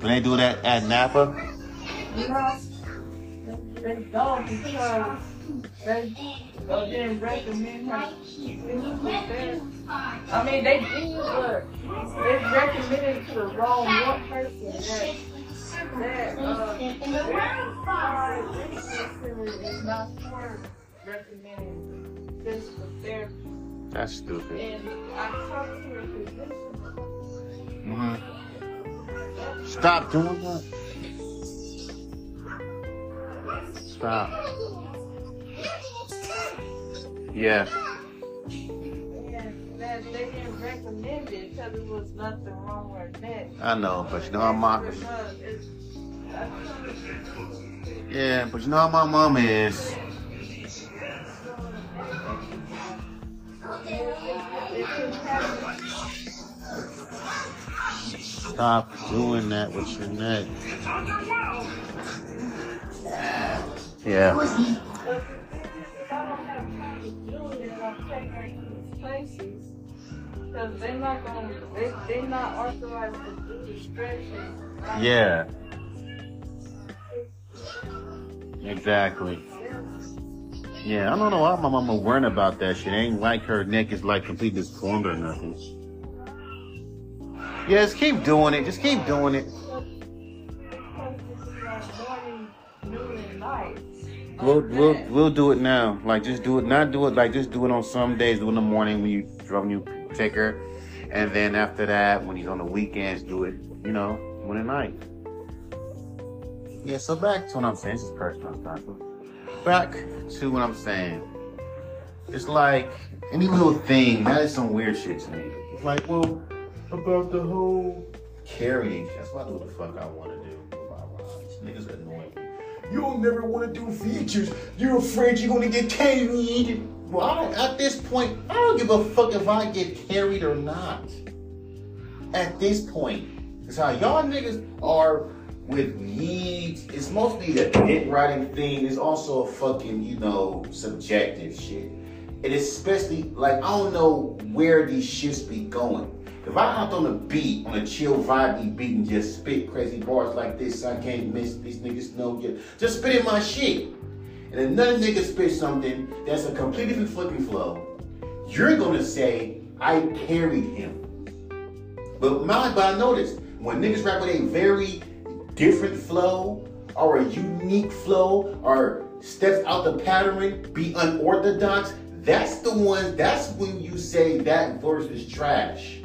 Speaker 2: when they do that at Napa,
Speaker 3: Know, they don't because they didn't recommend her. I mean, they did, but they recommended to the wrong one person. That that uh, that is not for recommending physical therapy.
Speaker 2: that's stupid.
Speaker 3: And I talked to her physician.
Speaker 2: hmm Stop doing that. Stop. Yeah.
Speaker 3: That they didn't recommend it because was nothing wrong with neck.
Speaker 2: I know, but you know how my yeah, but you know how my mom is. Stop doing that with your neck. Yeah. Yeah. Exactly. Yeah, I don't know why my mama worrying about that shit. Ain't like her neck is like completely disformed or nothing. Yeah, just keep doing it. Just keep doing it. We'll we'll we'll do it now. Like just do it. Not do it like just do it on some days. Do it in the morning when you when you take her, and then after that when he's on the weekends, do it. You know, when at night. Yeah. So back to what I'm saying. This is personal stuff. Back to what I'm saying. It's like any little thing. That is some weird shit to me. It's like, well, about the whole carrying. That's what I do what the fuck I want to do. Niggas annoy me. You don't never want to do features. You're afraid you're gonna get carried. Well, I at this point, I don't give a fuck if I get carried or not. At this point, it's how y'all niggas are with needs. It's mostly a dick riding thing. It's also a fucking, you know, subjective shit. And especially, like, I don't know where these shits be going. If I hopped on a beat, on a chill vibey beat and just spit crazy bars like this, I can't miss these niggas know yet. Just spitting my shit. And another nigga spit something that's a completely different flipping flow. You're gonna say, I carried him. But my, but I noticed when niggas rap with a very different flow or a unique flow or steps out the pattern, be unorthodox, that's the one, that's when you say that verse is trash.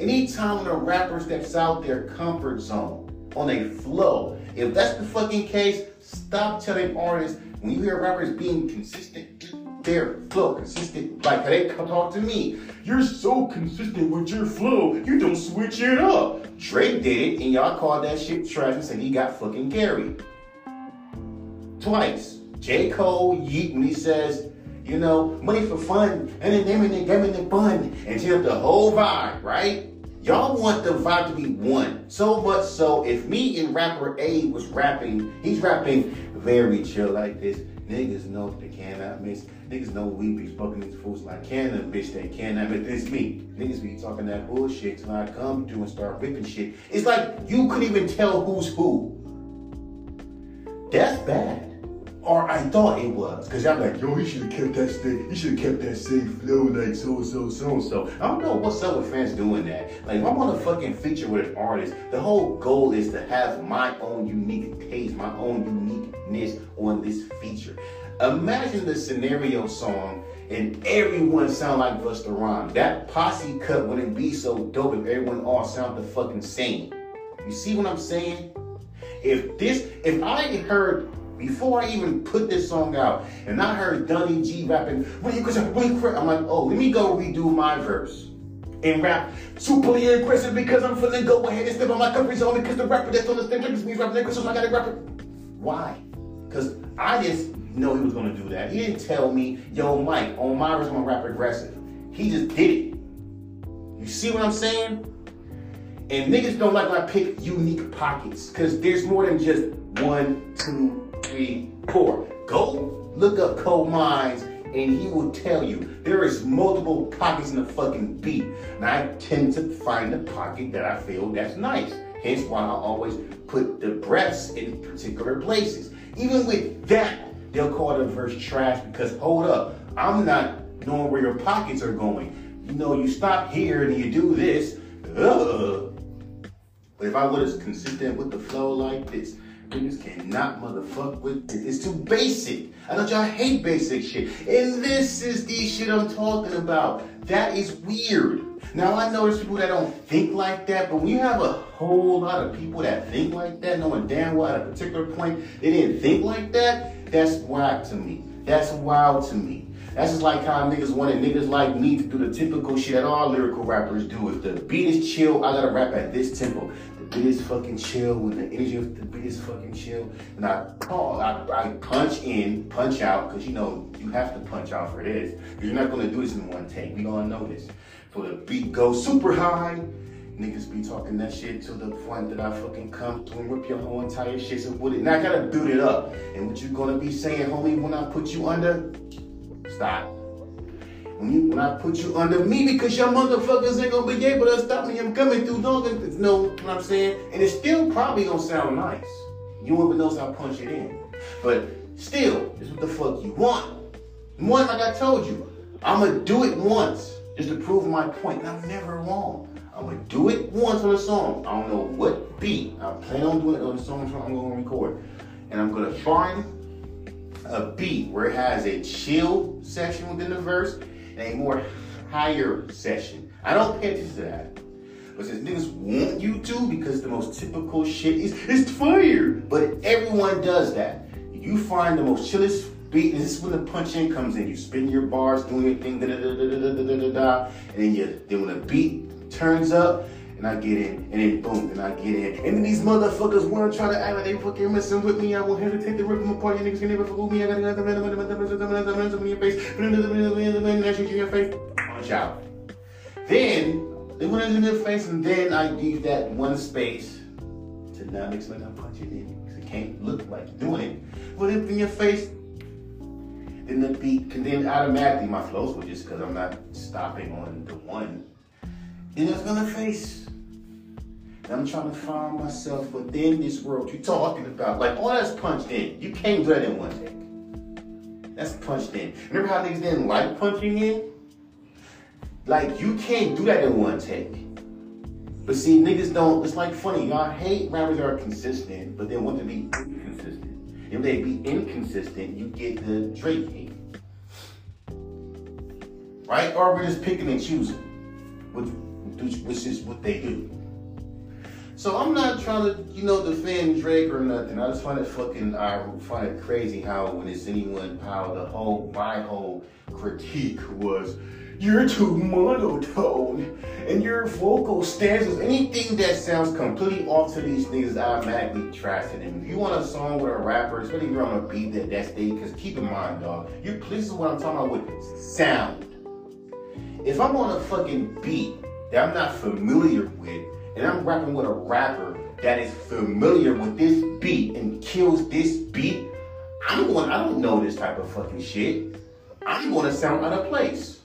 Speaker 2: Anytime a rapper steps out their comfort zone on a flow, if that's the fucking case, stop telling artists when you hear rappers being consistent, their flow consistent, like they come talk to me. You're so consistent with your flow, you don't switch it up. Drake did it, and y'all called that shit trash and said he got fucking carried. Twice. J. Cole, Yeat, when he says, you know, money for fun, and then them and they giving the fun, and the whole vibe, right? Y'all want the vibe to be one. So much so, if me and rapper A was rapping, he's rapping very chill like this. Niggas know they cannot miss. Niggas know we be fucking these fools like canna, bitch, they cannot miss. This me. Niggas be talking that bullshit till I come to and start ripping shit. It's like you couldn't even tell who's who. That's bad. Or I thought it was. Cause y'all like, yo, he should have kept that same, he should have kept that same flow like so so so so. I don't know what's up with fans doing that. Like if I'm on a fucking feature with an artist, the whole goal is to have my own unique taste, my own uniqueness on this feature. Imagine the scenario song and everyone sound like Busta Rhymes. That posse cut wouldn't be so dope if everyone all sound the fucking same. You see what I'm saying? If this, if I heard before I even put this song out, and I heard Donny G rapping, I'm like, oh, let me go redo my verse and rap superly aggressive because I'm feeling go ahead and step on my comfort zone because the rapper that's on the stage is me rapping aggressive, so I gotta rap it. Why? Because I just know he was gonna do that. He didn't tell me, yo, Mike, on my verse, I'm gonna rap aggressive. He just did it. You see what I'm saying? And niggas don't like when I pick unique pockets because there's more than just one, two, three, four. Go look up coal mines and he will tell you there is multiple pockets in the fucking beat. And I tend to find the pocket that I feel that's nice. Hence why I always put the breaths in particular places. Even with that, they'll call the verse trash because hold up, I'm not knowing where your pockets are going. You know, you stop here and you do this. Ugh. But if I was consistent with the flow like this, Niggas cannot motherfuck with it. It's too basic. I know y'all hate basic shit. And this is the shit I'm talking about. That is weird. Now I know there's people that don't think like that, but when you have a whole lot of people that think like that, knowing damn well at a particular point they didn't think like that, that's wild to me. That's wild to me. That's just like how niggas wanted niggas like me to do the typical shit that all lyrical rappers do. If the beat is chill, I gotta rap at this tempo is fucking chill, with the energy of the is fucking chill, and I call, I, I punch in, punch out, because you know, you have to punch out for this. You're not gonna do this in one take. We gonna know this. So the beat goes super high, niggas be talking that shit to the point that I fucking come through and rip your whole entire shit so with it. And I gotta build it up. And what you gonna be saying, homie, when I put you under? Stop. When, you, when I put you under me because your motherfuckers ain't gonna be able to stop me. I'm coming through dogging. You know what I'm saying? And it's still probably gonna sound nice. You won't even notice I punch it in. But still, it's what the fuck you want. One, like I told you, I'm gonna do it once just to prove my point. And I'm never wrong. I'm gonna do it once on a song. I don't know what beat. I plan on doing it on the song I'm gonna record. And I'm gonna find a beat where it has a chill section within the verse a more higher session. I don't pay attention to that. But since niggas want you to, because the most typical shit is it's fire. But everyone does that. You find the most chillest beat, and this is when the punch in comes in. You spin your bars, doing your thing, da da da da da da da da da, and then you then when the beat turns up, and I get in, and then boom, and I get in. And then these motherfuckers wanna try to act like they fucking messing with me. I won't hesitate to rip them apart. You niggas can never fool me. I got another man, in your face, I shoot you in your face. Punch out. Then, they went in their face, and then I leave that one space to not mix when I'm in. Because it can't look like doing it. Put it in your face, then the beat, and then automatically my flow switches because I'm not stopping on the one. And it's gonna face I'm trying to find myself within this world you're talking about. Like all that's punched in. You can't do that in one take. That's punched in. Remember how niggas didn't like punching in? Like you can't do that in one take. But see, niggas don't. It's like funny. Y'all hate rappers that are consistent, but they want to be inconsistent. If they be inconsistent, you get the Drake hate. Right? Or we're just picking and choosing, which, which is what they do. So I'm not trying to, you know, defend Drake or nothing. I just find it fucking, I find it crazy how when it's anyone, how the whole, my whole critique was, you're too monotone and your vocal stanzas, anything that sounds completely off to these niggas automatically trash it. And if you want a song with a rapper, especially if you're on a beat that that's they, because keep in mind, dog, you this is what I'm talking about with sound. If I'm on a fucking beat that I'm not familiar with, and I'm rapping with a rapper that is familiar with this beat and kills this beat, I'm going, I don't know this type of fucking shit. I'm going to sound out of place.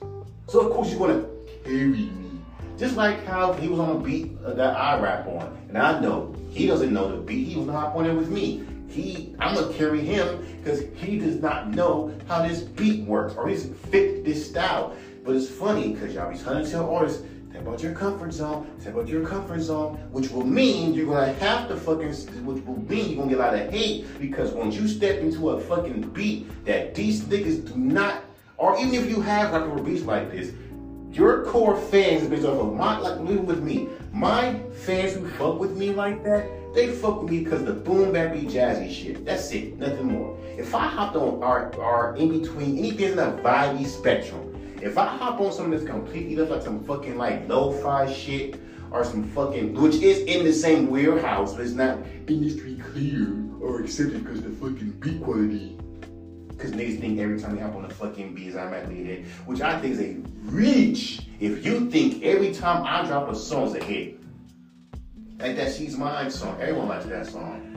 Speaker 2: So of course you're going to carry me. Just like how he was on a beat that I rap on, and I know he doesn't know the beat. He was not on it with me. He, I'm gonna carry him because he does not know how this beat works or he's fit this style. But it's funny because y'all be trying to artists, Step about your comfort zone. Step out your comfort zone, which will mean you're gonna have to fucking, which will mean you're gonna get a lot of hate because once you step into a fucking beat that these niggas do not, or even if you have like a beats like this, your core fans, based off of my, like living with me, my fans who fuck with me like that, they fuck with me because the boom bappy jazzy shit. That's it, nothing more. If I hopped on our, our in between anything in the vibey spectrum, if I hop on something that's completely left like some fucking like lo-fi shit or some fucking which is in the same warehouse, but it's not industry clear or accepted because the fucking beat quality. Cause niggas think every time they hop on a fucking beat is automatically a hit, which I think is a reach. If you think every time I drop a song is a hit, like that She's Mine song, everyone likes that song.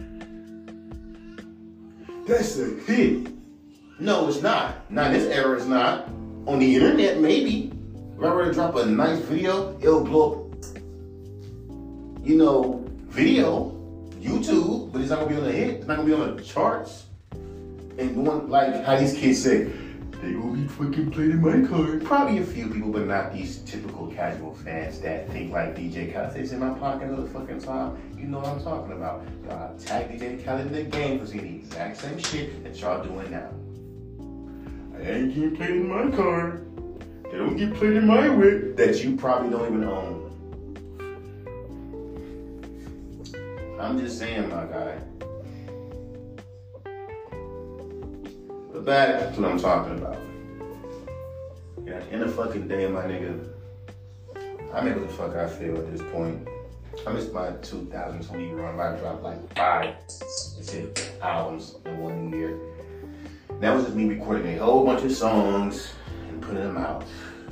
Speaker 2: That's a hit. No, it's not. Not this era, it's not. On the internet, maybe. If I were to drop a nice video, it'll blow up, you know, video, YouTube, but it's not gonna be on the hit. It's not gonna be on the charts. And one like how these kids say, they gonna be fucking playing in my car. Probably a few people, but not these typical casual fans that think like DJ Khaled is in my pocket all the fucking time. You know what I'm talking about. Y'all tag DJ Khaled in the game for seeing the exact same shit that y'all doing now. I ain't getting played in my car. They don't get played in my whip that you probably don't even own. I'm just saying, my guy. But that's what I'm talking about. Yeah, at the fucking day, my nigga, I make what the fuck I feel at this point. I missed my 2020 run. I dropped like five albums in one year. That was just me recording a whole bunch of songs and putting them out.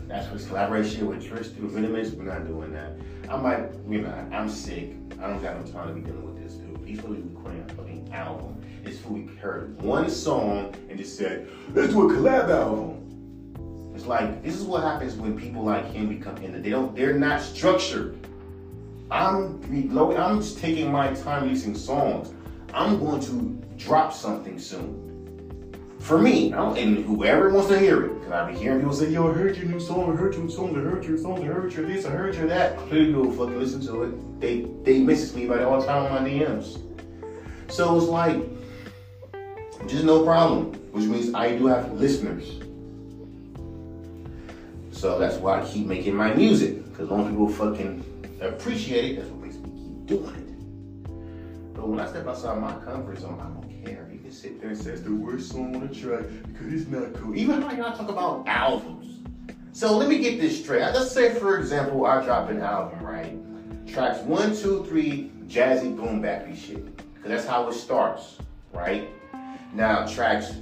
Speaker 2: That's what's collaboration with Tristan, with Venomous. We're not doing that. I might, you know, I'm sick. I don't got no time to be dealing with this dude. To be recording a fucking album. This we heard one song and just said, let's do a collab album. It's like this is what happens when people like him become in. They don't. They're not structured. I'm reloading. I'm just taking my time releasing songs. I'm going to drop something soon for me, and whoever wants to hear it, because I be hearing people say, yo, I heard your new song, I heard your song, I heard your song, I heard your this, I heard your that. People fucking listen to it. They they message me about it all the time on my DMs. So it's like, just no problem, which means I do have listeners. So that's why I keep making my music, because long people fucking appreciate it, that's what makes me keep doing it. But when I step outside my comfort zone, I don't care sit there and says the worst song on the track because it's not cool. Even how y'all talk about albums. So let me get this straight. Let's say, for example, I drop an album, right? Tracks one, two, three, jazzy, boom, bappy shit. Because that's how it starts, right? Now, tracks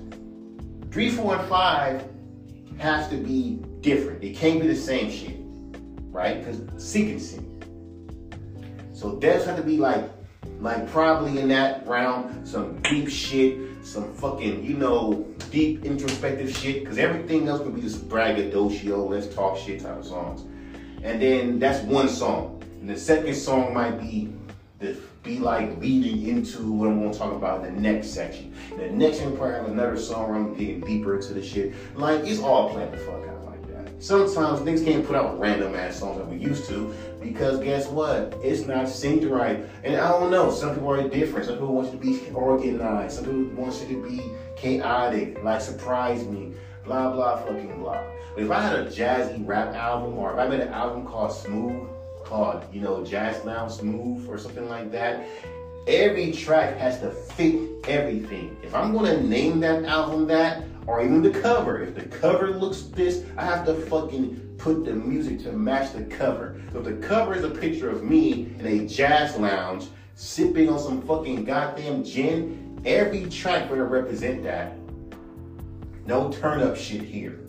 Speaker 2: three, four, and five has to be different. It can't be the same shit, right? Because sync. So there's have to be like like probably in that round, some deep shit, some fucking, you know, deep introspective shit, because everything else could be just braggadocio, let's talk shit type of songs. And then that's one song. And the second song might be the be like leading into what I'm gonna talk about in the next section. The next one probably have another song where I'm getting deeper into the shit. Like it's all planned the fuck out like that. Sometimes niggas can't put out random ass songs like we used to, Because guess what? It's not synced right. And I don't know. Some people are different. Some people want you to be organized. Some people want you to be chaotic, like surprise me, blah blah fucking blah. But if I had a jazzy rap album, or if I made an album called Smooth, called you know Jazz Lounge Smooth or something like that, every track has to fit everything. If I'm gonna name that album that, or even the cover, if the cover looks this, I have to fucking put the music to match the cover. So if the cover is a picture of me in a jazz lounge sipping on some fucking goddamn gin, every track better represent that. No turn up shit here.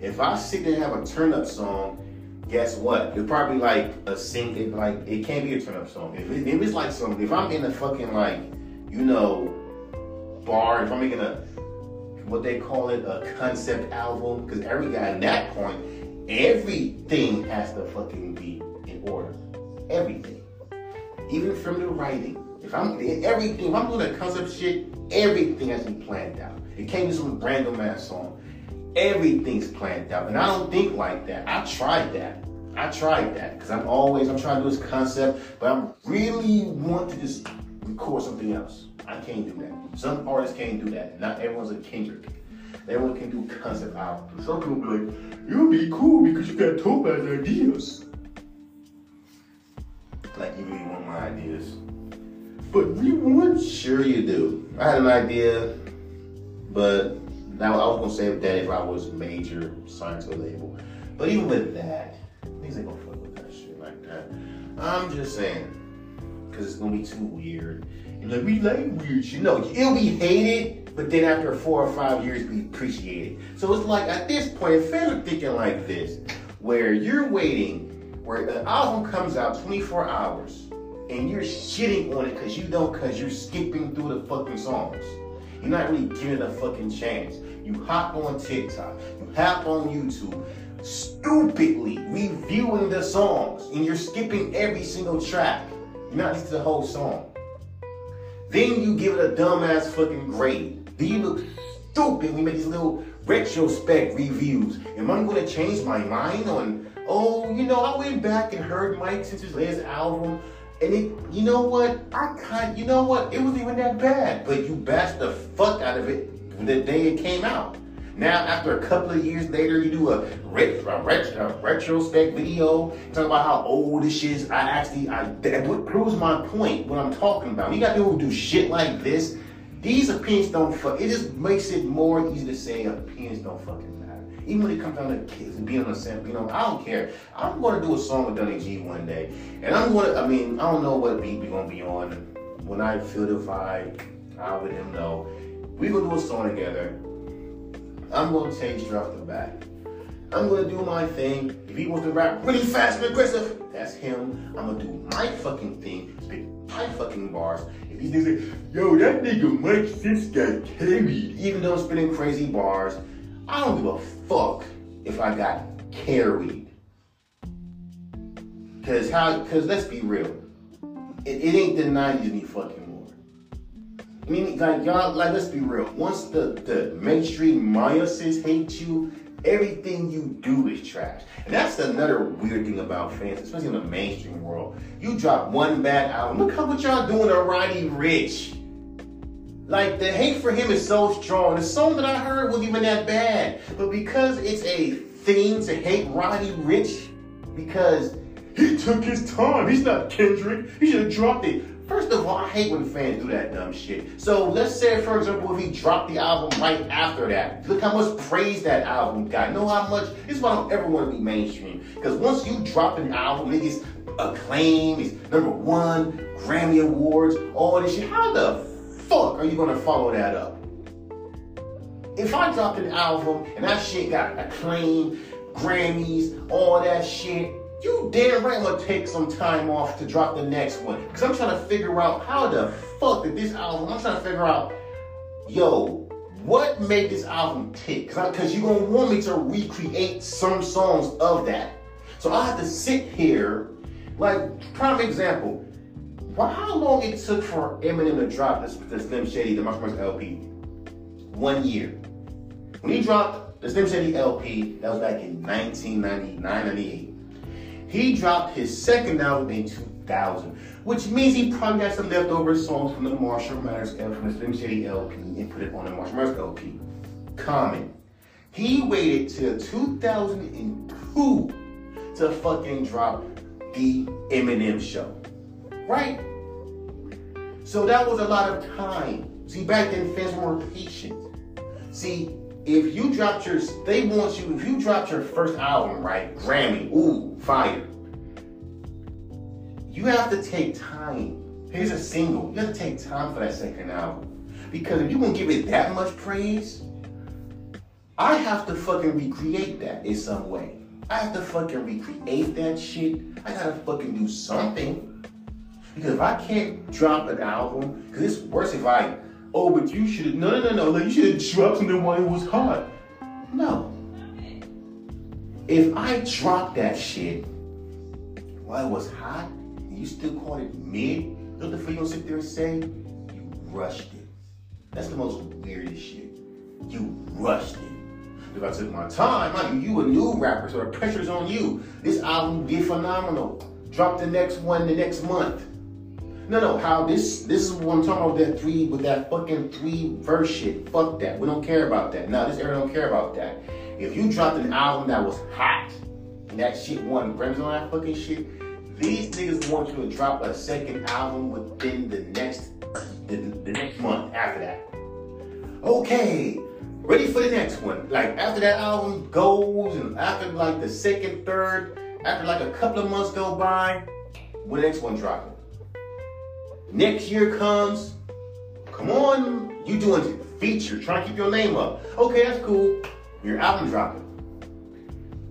Speaker 2: If I sit there and have a turn up song, guess what? It's probably like a sing. It like it can't be a turn up song. If, it, if it's like some, if I'm in a fucking like, you know, bar, if I'm making a what they call it a concept album, because every guy at that point, everything has to fucking be in order. Everything, even from the writing. If I'm everything, if I'm doing a concept shit, everything has to be planned out. It can't be some random ass song. Everything's planned out, and I don't think like that. I tried that. I tried that because I'm always I'm trying to do this concept, but I really want to just record something else. I can't do that. Some artists can't do that. Not everyone's a Kendrick. Everyone can do concept albums. Some people be like, you'll be cool because you got Topaz ideas. Like you really want my ideas. But you want? Sure you do. I had an idea, but now I was gonna say that if I was major signed to a label. But even with that, niggas ain't gonna fuck with that shit like that. I'm just saying, cause it's gonna be too weird. And like we like weird shit. No, it'll be hated, but then after four or five years, we appreciate it. So it's like at this point, fans are thinking like this, where you're waiting, where the album comes out 24 hours, and you're shitting on it because you don't, because you're skipping through the fucking songs. You're not really giving a fucking chance. You hop on TikTok, you hop on YouTube, stupidly reviewing the songs, and you're skipping every single track. You're not listening to the whole song. Then you give it a dumbass fucking grade. Then you look stupid. We make these little retrospect reviews. Am I going to change my mind on, oh, you know, I went back and heard Mike since his latest album. And it, you know what? I kind, you know what? It wasn't even that bad. But you bashed the fuck out of it the day it came out. Now, after a couple of years later, you do a, ret- a, ret- a retrospect video, talk about how old this is. I actually, I, that proves my point, what I'm talking about. You got people who do shit like this. These opinions don't fuck. It just makes it more easy to say opinions don't fucking matter. Even when it comes down to kids and being on the same, you know, I don't care. I'm going to do a song with Dunny G one day. And I'm going to, I mean, I don't know what beat we're going to be on. When I feel the vibe, I'll let him know. We're going to do a song together. I'm gonna take straight off the bat. I'm gonna do my thing. If he wants to rap really fast and aggressive, that's him. I'm gonna do my fucking thing, spit my fucking bars. If he's like, yo, that nigga Mike Six got carried, even though I'm spitting crazy bars, I don't give a fuck if I got carried. Cause how? Cause let's be real, it, it ain't the '90s any fucking. I mean, like y'all, like let's be real. Once the the mainstream Mayases hate you, everything you do is trash. And that's another weird thing about fans, especially in the mainstream world. You drop one bad album. Look how what y'all doing to Roddy Ricch. Like the hate for him is so strong. The song that I heard wasn't even that bad, but because it's a thing to hate Roddy Ricch, because he took his time. He's not Kendrick. He should have dropped it. First of all, I hate when fans do that dumb shit. So let's say, for example, if he dropped the album right after that, look how much praise that album got. Know how much? This is why I don't ever want to be mainstream. Because once you drop an album, it gets acclaim, it's number one, Grammy Awards, all this shit. How the fuck are you gonna follow that up? If I dropped an album and that shit got acclaim, Grammys, all that shit, you damn right I'm gonna take some time off to drop the next one. Cause I'm trying to figure out how the fuck did this album, I'm trying to figure out, yo, what made this album tick? Cause, Cause you're gonna want me to recreate some songs of that. So I have to sit here, like, prime example, how long it took for Eminem to drop this, Slim Shady, the Marshall Mathers LP? One year. When he dropped the Slim Shady LP, that was back in 1999, 98. He dropped his second album in 2000, which means he probably got some leftover songs from the Marshall Mathers and from the Slim Shady LP and put it on the Marshall Mathers LP. Common. He waited till 2002 to fucking drop the Eminem show. Right? So that was a lot of time. See, back then fans were patient. See, if you dropped your, they want you, if you dropped your first album, right, Grammy, ooh, fire. You have to take time. Here's a single. You have to take time for that second album. Because if you're gonna give it that much praise, I have to fucking recreate that in some way. I have to fucking recreate that shit. I gotta fucking do something. Because if I can't drop an album, because it's worse if I, oh, but you should have, no, no, no, no, you should have dropped something while it was hot. No. If I drop that shit while it was hot, and you still call it mid, what the you sit there and say? You rushed it. That's the most weirdest shit. You rushed it. If I took my time, mind you, you a new rapper, so the pressure's on you. This album did phenomenal. Drop the next one the next month. No, no, how this this is what I'm talking about that three with that fucking three verse shit. Fuck that. We don't care about that. No, this era don't care about that. If you dropped an album that was hot and that shit won Grammys on that fucking shit, these niggas want you to drop a second album within the next the, the next month after that. Okay, ready for the next one. Like after that album goes and after like the second, third, after like a couple of months go by, when the next one dropping? Next year comes, come on, you doing feature, trying to keep your name up. Okay, that's cool. Your album dropping.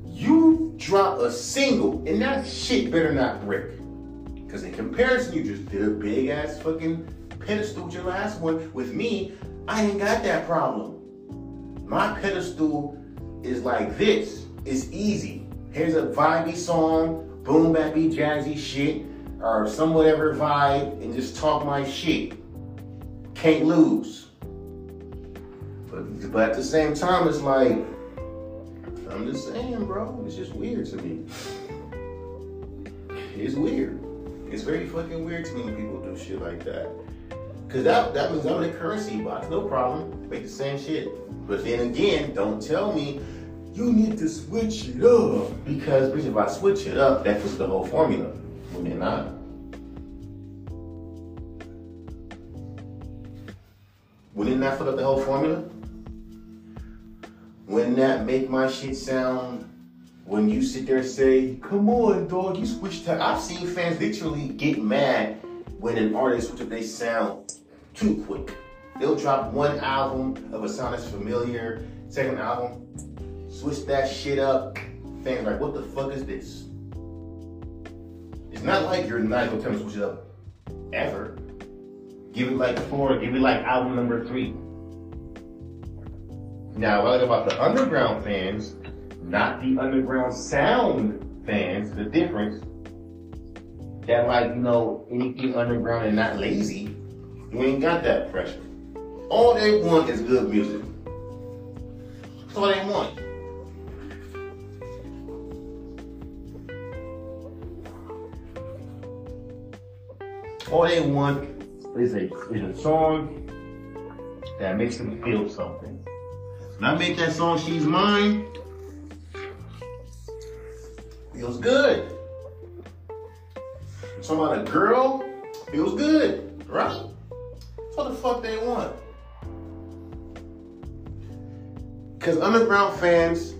Speaker 2: You drop a single, and that shit better not break. Because in comparison, you just did a big ass fucking pedestal with your last one. With me, I ain't got that problem. My pedestal is like this. It's easy. Here's a vibey song, boom bappy jazzy shit or some whatever vibe and just talk my shit. Can't lose. But, but at the same time, it's like, I'm just saying, bro, it's just weird to me. It's weird. It's very fucking weird to me when people do shit like that. Cause that, that I'm in a currency box, no problem. Make the same shit. But then again, don't tell me you need to switch it up. Because bitch, if I switch it up, that fits the whole formula when they're not. Wouldn't that put up the whole formula? Wouldn't that make my shit sound when you sit there and say, come on, dog, you switched to I've seen fans literally get mad when an artist switches their sound too quick. They'll drop one album of a sound that's familiar, second album, switch that shit up. Fans like, what the fuck is this? Not like you're not gonna switch it up ever. Give it like four, give it like album number three. Now, what I like about the underground fans, not the underground sound fans, the difference, that like, you know, anything underground and not lazy, you ain't got that pressure. All they want is good music. That's all they want. All they want is a, is a song that makes them feel something. When I make that song, She's Mine, feels good. Talking about a girl, feels good, right? What the fuck they want. Because underground fans,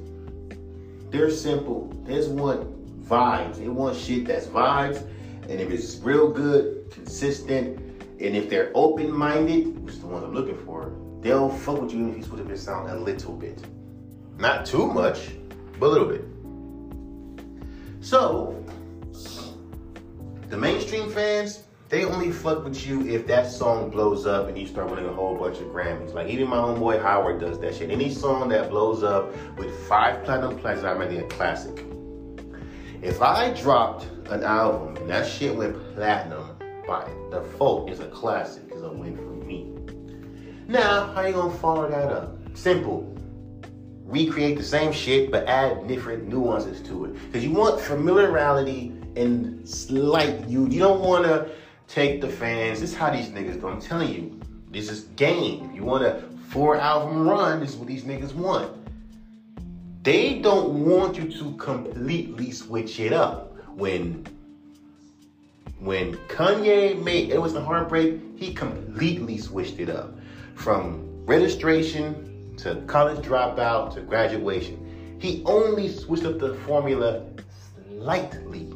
Speaker 2: they're simple. They just want vibes. They want shit that's vibes. And if it's real good, consistent, and if they're open-minded, which is the ones I'm looking for, they'll fuck with you if you switch up your sound a little bit. Not too much, but a little bit. So, the mainstream fans, they only fuck with you if that song blows up and you start winning a whole bunch of Grammys. Like even my homeboy Howard does that shit. Any song that blows up with five platinum plaques, I'm making a classic. If I dropped an album and that shit went platinum, by default, it's a classic. It's a win for me. Now, how you gonna follow that up? Simple. recreate the same shit but add different nuances to it. Because you want familiarity and slight. You you don't want to take the fans. This is how these niggas do. I'm telling you, this is game. If you want a four album run? This is what these niggas want. They don't want you to completely switch it up. When when Kanye made it was the heartbreak, he completely switched it up. From registration to college dropout to graduation. He only switched up the formula slightly.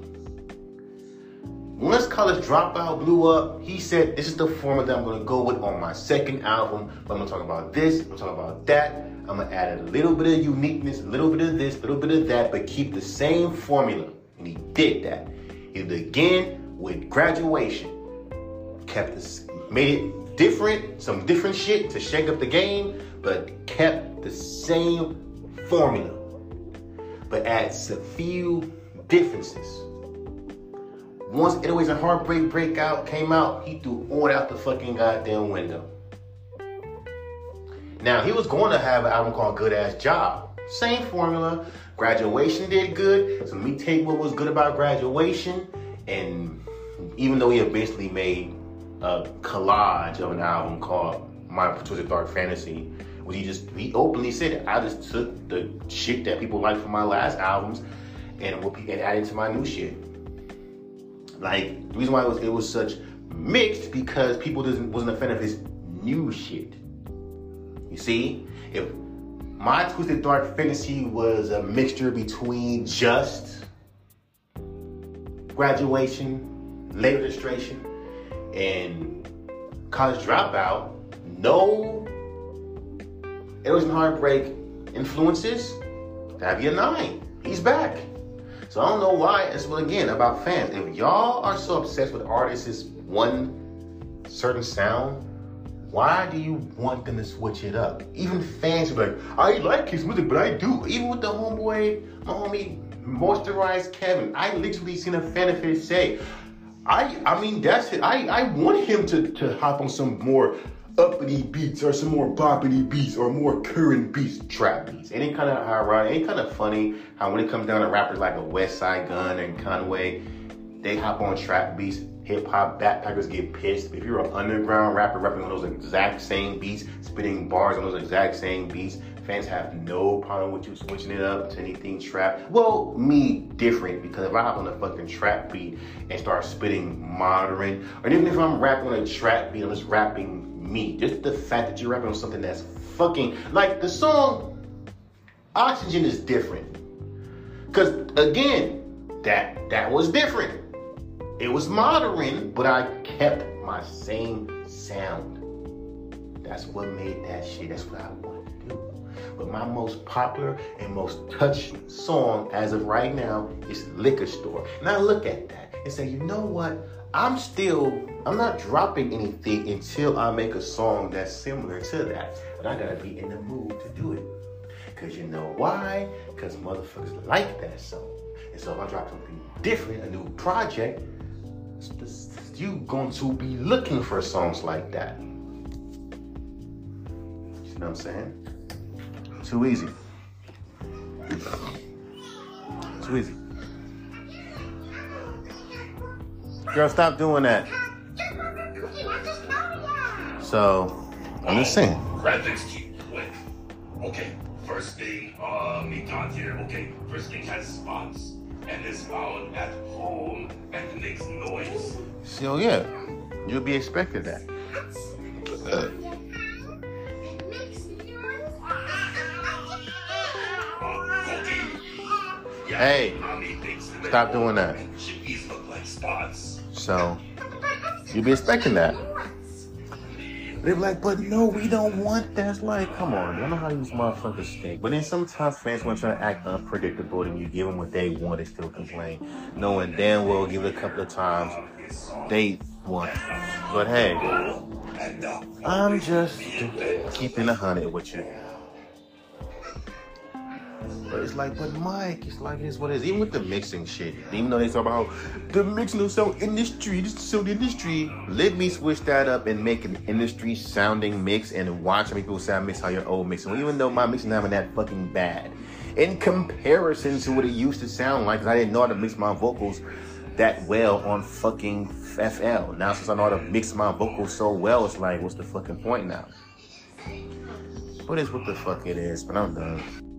Speaker 2: Once college dropout blew up, he said, This is the formula that I'm gonna go with on my second album. But I'm gonna talk about this, I'm gonna talk about that. I'm gonna add a little bit of uniqueness, a little bit of this, a little bit of that, but keep the same formula. And he did that. He again with graduation. Kept this, made it different, some different shit to shake up the game, but kept the same formula. But adds a few differences. Once 808s and Heartbreak Breakout came out, he threw all out the fucking goddamn window. Now, he was going to have an album called Good Ass Job. Same formula. Graduation did good. So let me take what was good about graduation. And even though he had basically made a collage of an album called My Twisted Dark Fantasy, which he just, he openly said, I just took the shit that people liked from my last albums and, and added to my new shit. Like the reason why it was it was such mixed because people wasn't a fan of his new shit. You see, if my twisted dark fantasy was a mixture between just graduation, late registration, and college dropout, no it was heartbreak influences, that'd be a nine. He's back. So I don't know why. It's well again about fans. If y'all are so obsessed with artists' one certain sound, why do you want them to switch it up? Even fans are like, I like his music, but I do. Even with the homeboy, my homie, moisturized Kevin, I literally seen a fan of his say, I I mean that's it. I, I want him to, to hop on some more uppity beats or some more boppity beats or more current beats, trap beats. It kind of ironic? Ain't kind of funny how when it comes down to rappers like a Westside Gunn and Conway, they hop on trap beats. Hip hop backpackers get pissed. If you're an underground rapper rapping on those exact same beats, spitting bars on those exact same beats, fans have no problem with you switching it up to anything trap. Well, me different because if I hop on a fucking trap beat and start spitting modern, or even if I'm rapping on a trap beat, I'm just rapping me. Just the fact that you're rapping on something that's fucking like the song Oxygen is different. Cause again, that that was different. It was modern, but I kept my same sound. That's what made that shit. That's what I wanted to do. But my most popular and most touched song as of right now is Liquor Store. Now look at that and say, you know what? I'm still, I'm not dropping anything until I make a song that's similar to that. But I gotta be in the mood to do it. Cause you know why? Cause motherfuckers like that song. And so if I drop something different, a new project, you going to be looking for songs like that. You know what I'm saying? Too easy. Too easy. Girl, stop doing that. So, I'm just saying.
Speaker 4: Okay, first thing, uh, me here. Okay, first thing has spots and is found at home and makes noise.
Speaker 2: So, yeah, you'll be expected that. Uh, Hey,
Speaker 4: mommy thinks that
Speaker 2: stop doing that.
Speaker 4: Chickies look like spots.
Speaker 2: So, you'll be expecting that. They're like, but no, we don't want that. Like, come on, I know how these motherfuckers think. But then sometimes fans want to try to act unpredictable, and you give them what they want, they still complain, knowing damn well, give it a couple of times, they want. But hey, I'm just keeping a hundred with you. But it's like, but Mike, it's like it's what it is. Even with the mixing shit, even though they talk about the mixing of sound industry, this is so the industry. Let me switch that up and make an industry sounding mix and watch how many people sound mix how your old mixing. Even though my mixing not that fucking bad in comparison to what it used to sound like, because I didn't know how to mix my vocals that well on fucking FL. Now since I know how to mix my vocals so well, it's like, what's the fucking point now? But it's what the fuck it is. But I'm done.